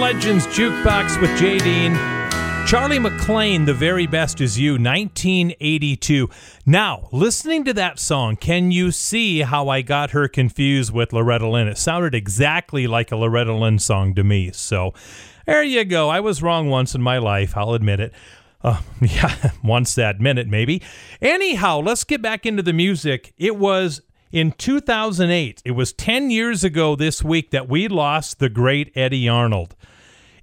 Legends Jukebox with Jay Dean. Charly McClain, The Very Best Is You, 1982. Now, listening to that song, can you see how I got her confused with Loretta Lynn? It sounded exactly like a Loretta Lynn song to me. So, there you go. I was wrong once in my life. I'll admit it. Uh, yeah, once that minute, maybe. Anyhow, let's get back into the music. It was in 2008, it was 10 years ago this week that we lost the great Eddy Arnold.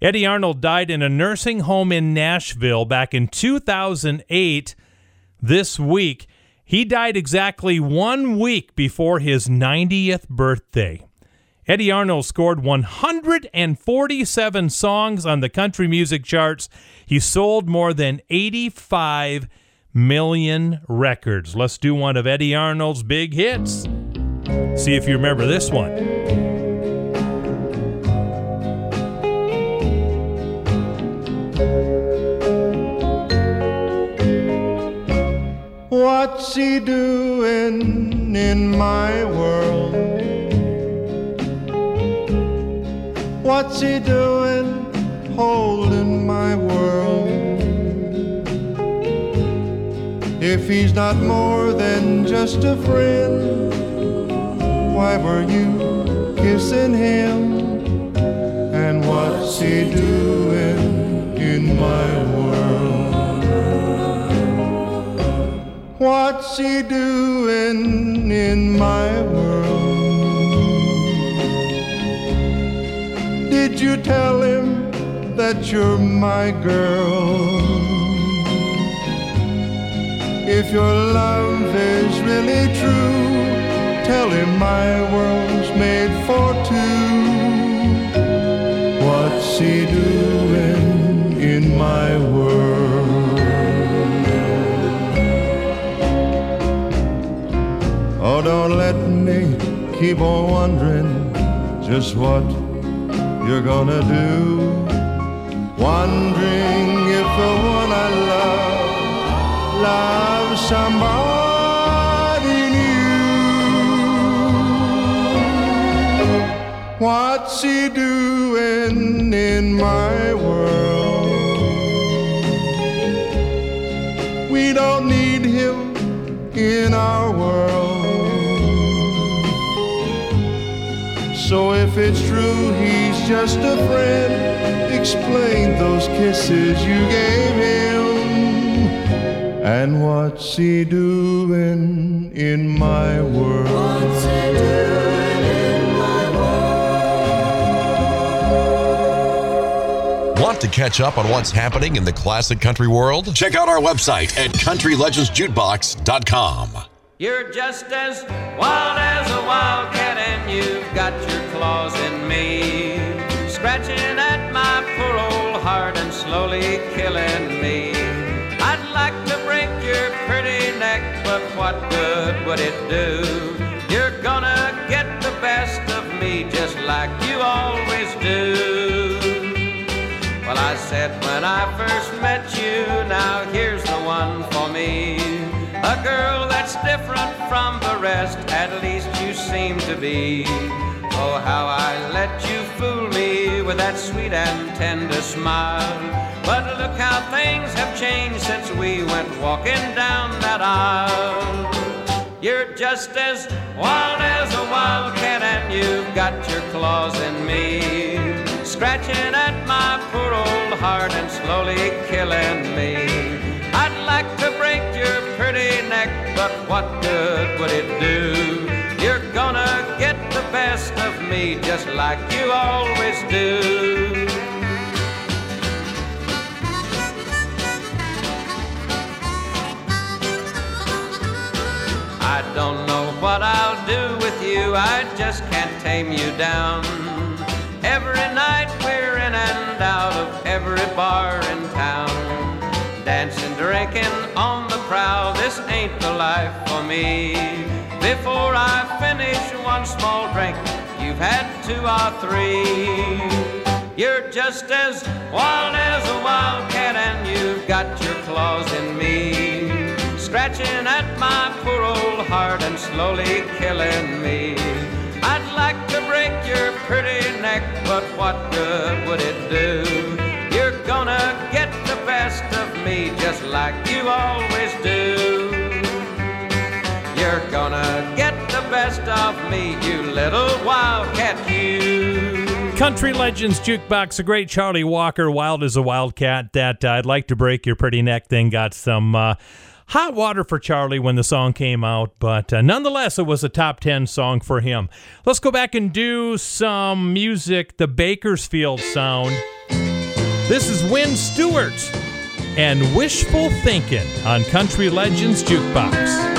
Eddy Arnold died in a nursing home in Nashville back in 2008 this week. He died exactly one week before his 90th birthday. Eddy Arnold scored 147 songs on the country music charts. He sold more than 85 million records. Let's do one of Eddy Arnold's big hits. See if you remember this one. What's he doing in my world? What's he doing holding my world? If he's not more than just a friend, why were you kissing him? And what's he doing in my world? What's he doing in my world? Did you tell him that you're my girl? If your love is really true, tell him my world's made for two. What's he doing in my world? Oh, don't let me keep on wondering just what you're gonna do. Wondering if the one I love somebody new. What's he doing in my world? We don't need him in our world. So if it's true he's just a friend, explain those kisses you gave him. And what's he doing in my world? What's he doing in my Want to catch up on what's happening in the classic country world? Check out our website at countrylegendsjukebox.com. You're just as wild as a wildcat, and you've got your claws in me, scratching at my poor old heart and slowly killing me. Would it do? You're gonna get the best of me just like you always do. Well, I said when I first met you, now here's the one for me. A girl that's different from the rest, at least you seem to be. Oh, how I let you fool me with that sweet and tender smile. But look how things have changed since we went walking down that aisle. You're just as wild as a wildcat, and you've got your claws in me. Scratching at my poor old heart and slowly killing me. I'd like to break your pretty neck, but what good would it do? You're gonna get the best of me just like you always do. I don't know what I'll do with you, I just can't tame you down. Every night we're in and out of every bar in town. Dancing, drinking on the prowl, this ain't the life for me. Before I finish one small drink, you've had two or three. You're just as wild as a wildcat, and you've got your claws in me. Scratching at my poor old heart and slowly killing me. I'd like to break your pretty neck, but what good would it do? You're gonna get the best of me just like you always do. You're gonna get the best of me, you little wildcat, you. Country Legends Jukebox, a great Charlie Walker, Wild as a Wildcat. That uh, I'd like to break your pretty neck thing got some uh, hot water for Charlie when the song came out, but uh, nonetheless, it was a top 10 song for him. Let's go back and do some music, the Bakersfield sound. This is Wynn Stewart and Wishful Thinking on Country Legends Jukebox.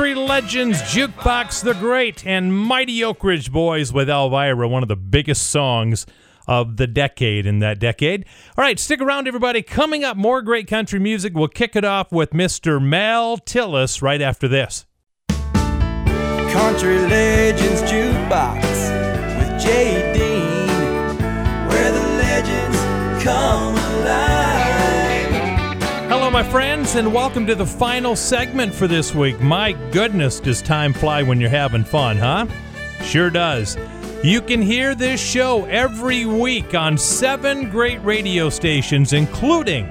Country Legends Jukebox the Great and Mighty Oak Ridge Boys with Elvira, one of the biggest songs of the decade in that decade. All right, stick around, everybody. Coming up, more great country music. We'll kick it off with Mr. Mel Tillis right after this. Country Legends Jukebox with Jay Dean, where the legends come. My friends, and welcome to the final segment for this week. My goodness, does time fly when you're having fun, huh? Sure does. You can hear this show every week on seven great radio stations, including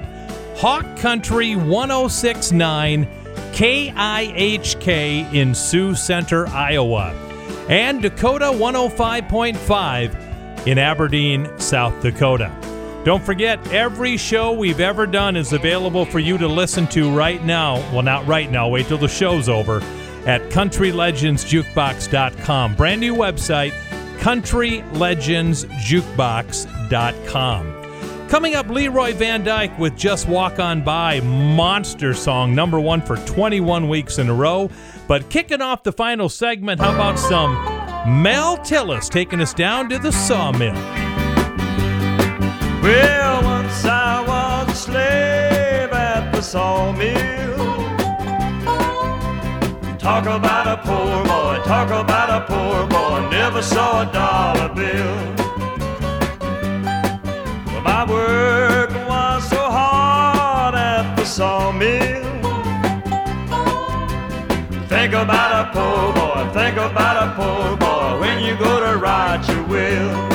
Hawk Country 1069 KIHK in Sioux Center, Iowa, and Dakota 105.5 in Aberdeen, South Dakota. Don't forget, every show we've ever done is available for you to listen to right now. Well, not right now, wait till the show's over at countrylegendsjukebox.com. Brand new website, countrylegendsjukebox.com. Coming up, Leroy Van Dyke with Just Walk On By, monster song, number one for 21 weeks in a row. But kicking off the final segment, how about some Mel Tillis taking us down to the sawmill? Well, once I was a slave at the sawmill. Talk about a poor boy, talk about a poor boy, never saw a dollar bill. Well, my work was so hard at the sawmill. Think about a poor boy, think about a poor boy when you go to ride your will.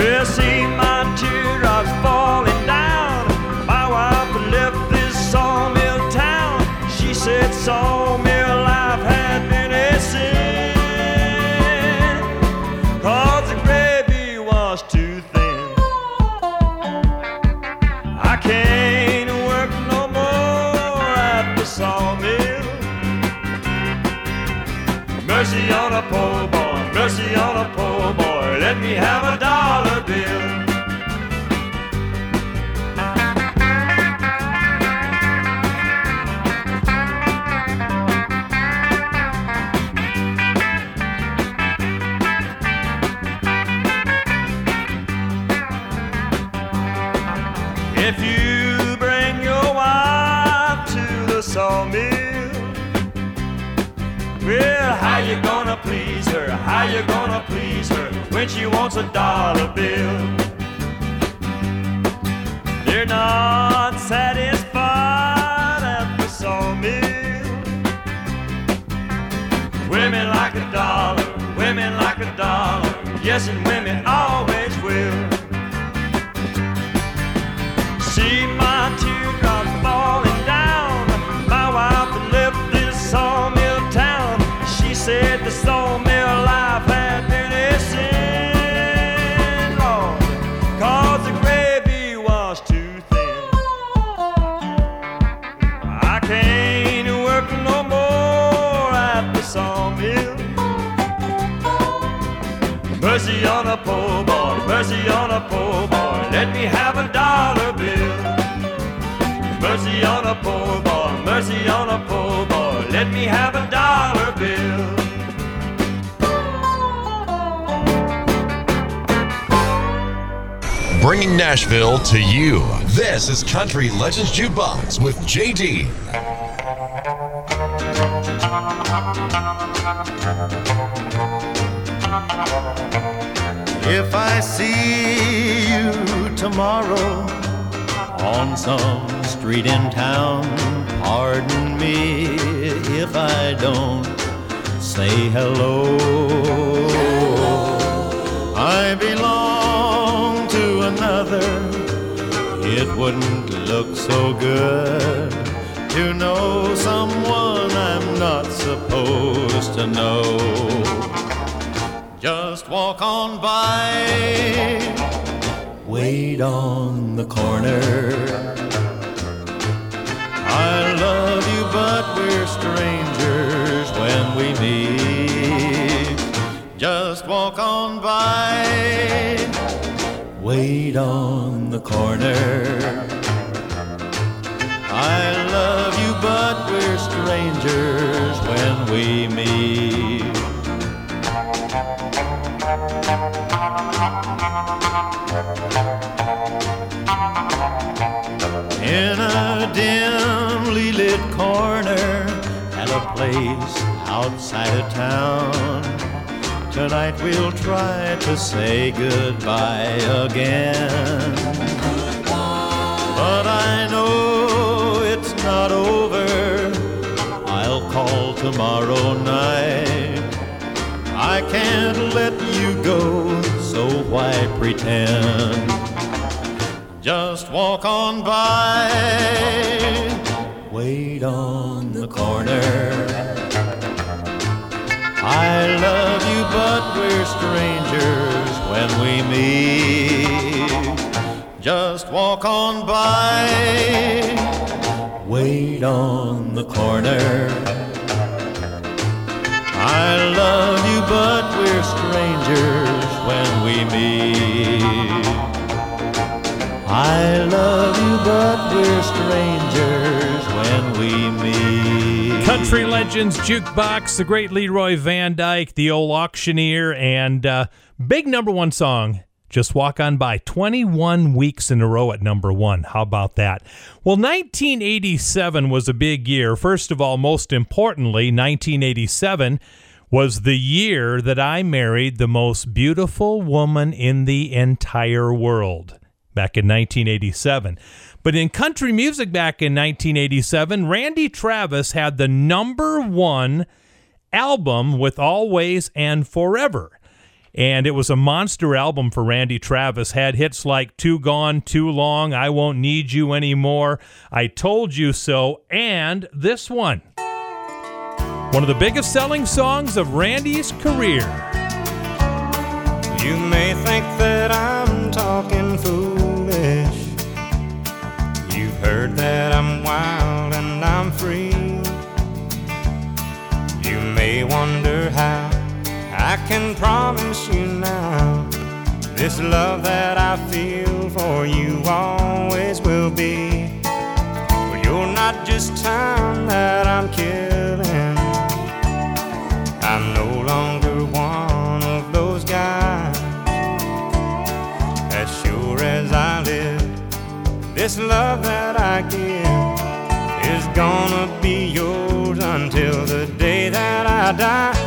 See my teardrops falling down. My wife left this sawmill town. She said sawmill life had been a sin. Cause the gravy was too thin. I can't work no more at the sawmill. Mercy on a poor boy, mercy on a poor boy. Let me have a dollar bill. If you bring your wife to the sawmill, well, how you gonna please her? How you gonna when she wants a dollar bill? They're not satisfied at the sawmill. Women like a dollar, women like a dollar. Yes, and women always Bringing Nashville to you. This is Country Legends Jukebox with JD. If I see you tomorrow on some street in town, pardon me if I don't say hello. I belong It wouldn't look so good to know someone I'm not supposed to know. Just walk on by, wait on the corner. I love you, but we're strangers when we meet. Just walk on by, wait on the corner. I love you, but we're strangers when we meet. In a dimly lit corner at a place outside of town. Tonight we'll try to say goodbye again. But I know it's not over. I'll call tomorrow night. I can't let you go, so why pretend? Just walk on by, wait on the corner. I love but we're strangers when we meet. Just walk on by, wait on the corner. I love you, but we're strangers when we meet. I love you, but we're strangers when we meet. Country Legends Jukebox, the great Leroy Van Dyke, the old auctioneer, and uh, big number one song. Just walk on by 21 weeks in a row at number one. How about that? Well, 1987 was a big year. First of all, most importantly, 1987 was the year that I married the most beautiful woman in the entire world back in 1987. But in country music back in 1987, Randy Travis had the number one album with Always and Forever. And it was a monster album for Randy Travis. Had hits like Too Gone, Too Long, I Won't Need You Anymore, I Told You So, and this one. One of the biggest selling songs of Randy's career. You may think that I'm talking heard that I'm wild and I'm free. You may wonder how I can promise you now this love that I feel for you always will be. You're not just time that I'm killing. I'm no longer one of those guys. As sure as I live, this love that gonna be yours until the day that I die.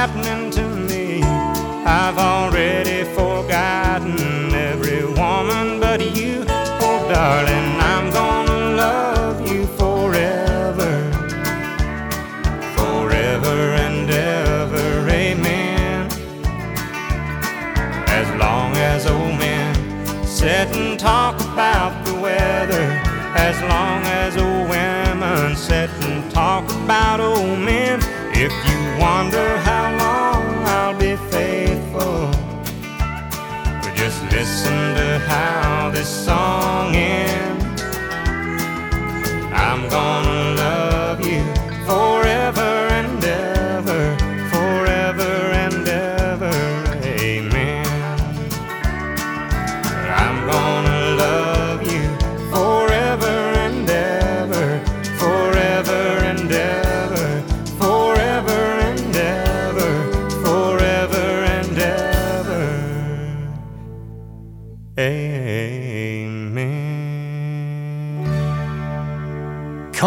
Happening to me. I've already forgotten every woman but you. Oh, darling, I'm gonna love you forever, forever and ever. Amen. As long as old men sit and talk about the weather, as long as old women sit and talk about old men. If you wonder how how this song ends. I'm gonna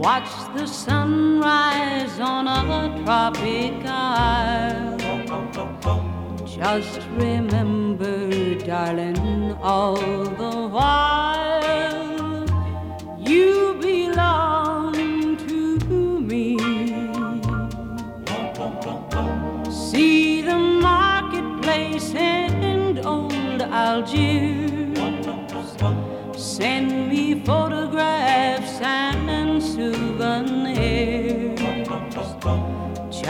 Watch the sunrise on a tropic isle. Just remember, darling, all the while you belong to me. See the marketplace and old Algiers.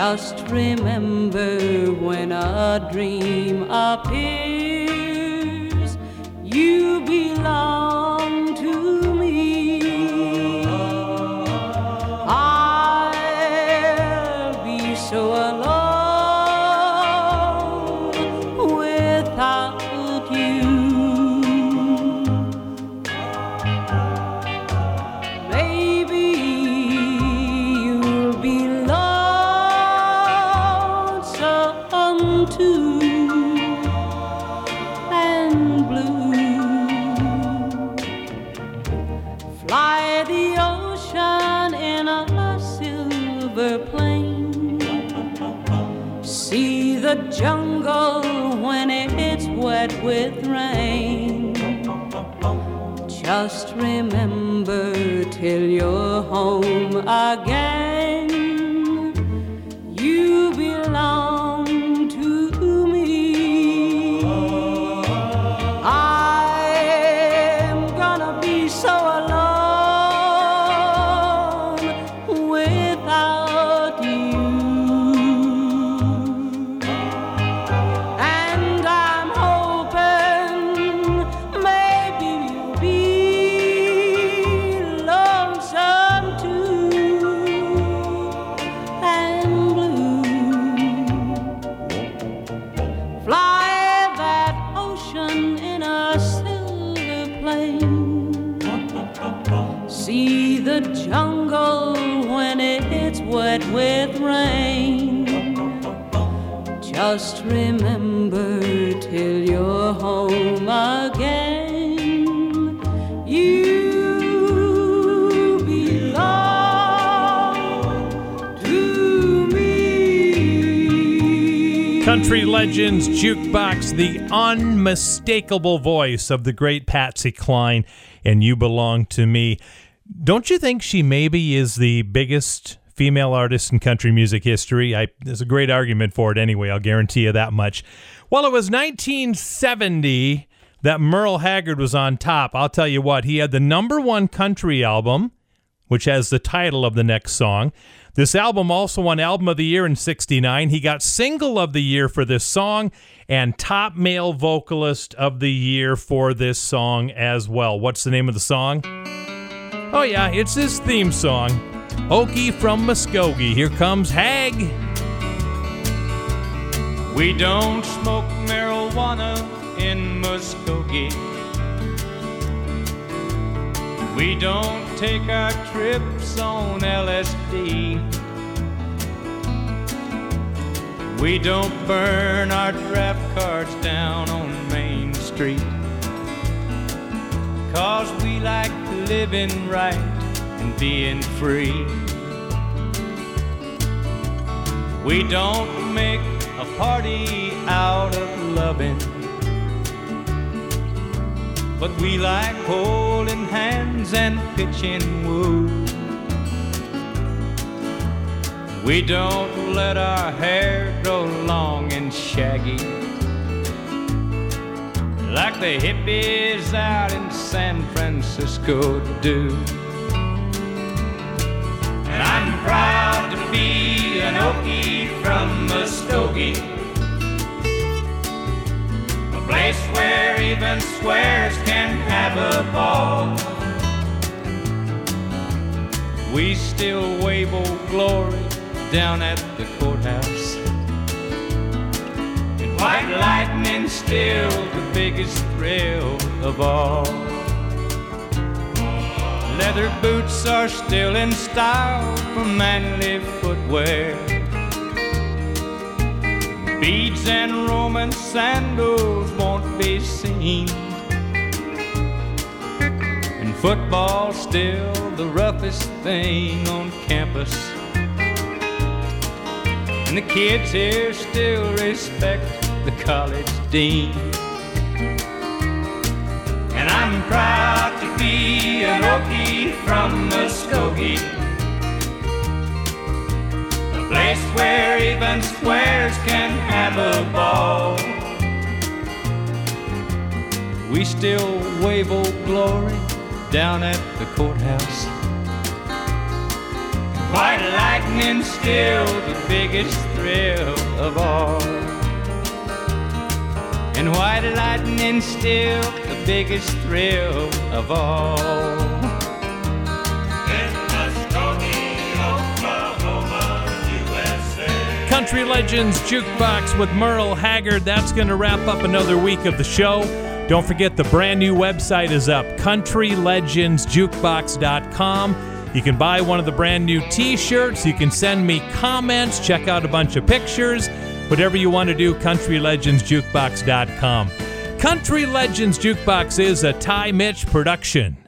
Just remember when a dream appears, you belong remember till you're home again. Country Legends Jukebox, the unmistakable voice of the great Patsy Cline, and You Belong to Me. Don't you think she maybe is the biggest female artist in country music history? I, there's a great argument for it anyway, I'll guarantee you that much. Well, it was 1970 that Merle Haggard was on top. I'll tell you what, he had the number one country album, which has the title of the next song. This album also won Album of the Year in 69. He got Single of the Year for this song and Top Male Vocalist of the Year for this song as well. What's the name of the song? Oh, yeah, it's his theme song. Okie from Muskogee. Here comes Hag. We don't smoke marijuana in Muskogee. We don't take our trips on LSD. We don't burn our draft cards down on Main Street. Cause we like living right and being free. We don't make a party out of loving. But we like holding hands and pitching woo. We don't let our hair grow long and shaggy. Like the hippies out in San Francisco do. And I'm proud to be an Okie from Muskogee. Place where even squares can have a ball. We still wave old glory down at the courthouse. And white lightning still the biggest thrill of all. Leather boots are still in style for manly footwear. Beads and Roman sandals won't be seen. And football's still the roughest thing on campus. And the kids here still respect the college dean. And I'm proud to be an Okie from Muskogee. Place where even squares can have a ball. We still wave old glory down at the courthouse. White lightning still the biggest thrill of all. And white lightning still the biggest thrill of all. Country Legends Jukebox with Merle Haggard. That's going to wrap up another week of the show. Don't forget the brand new website is up, countrylegendsjukebox.com. You can buy one of the brand new t shirts. You can send me comments, check out a bunch of pictures. Whatever you want to do, countrylegendsjukebox.com. Country Legends Jukebox is a Ty Mitch production.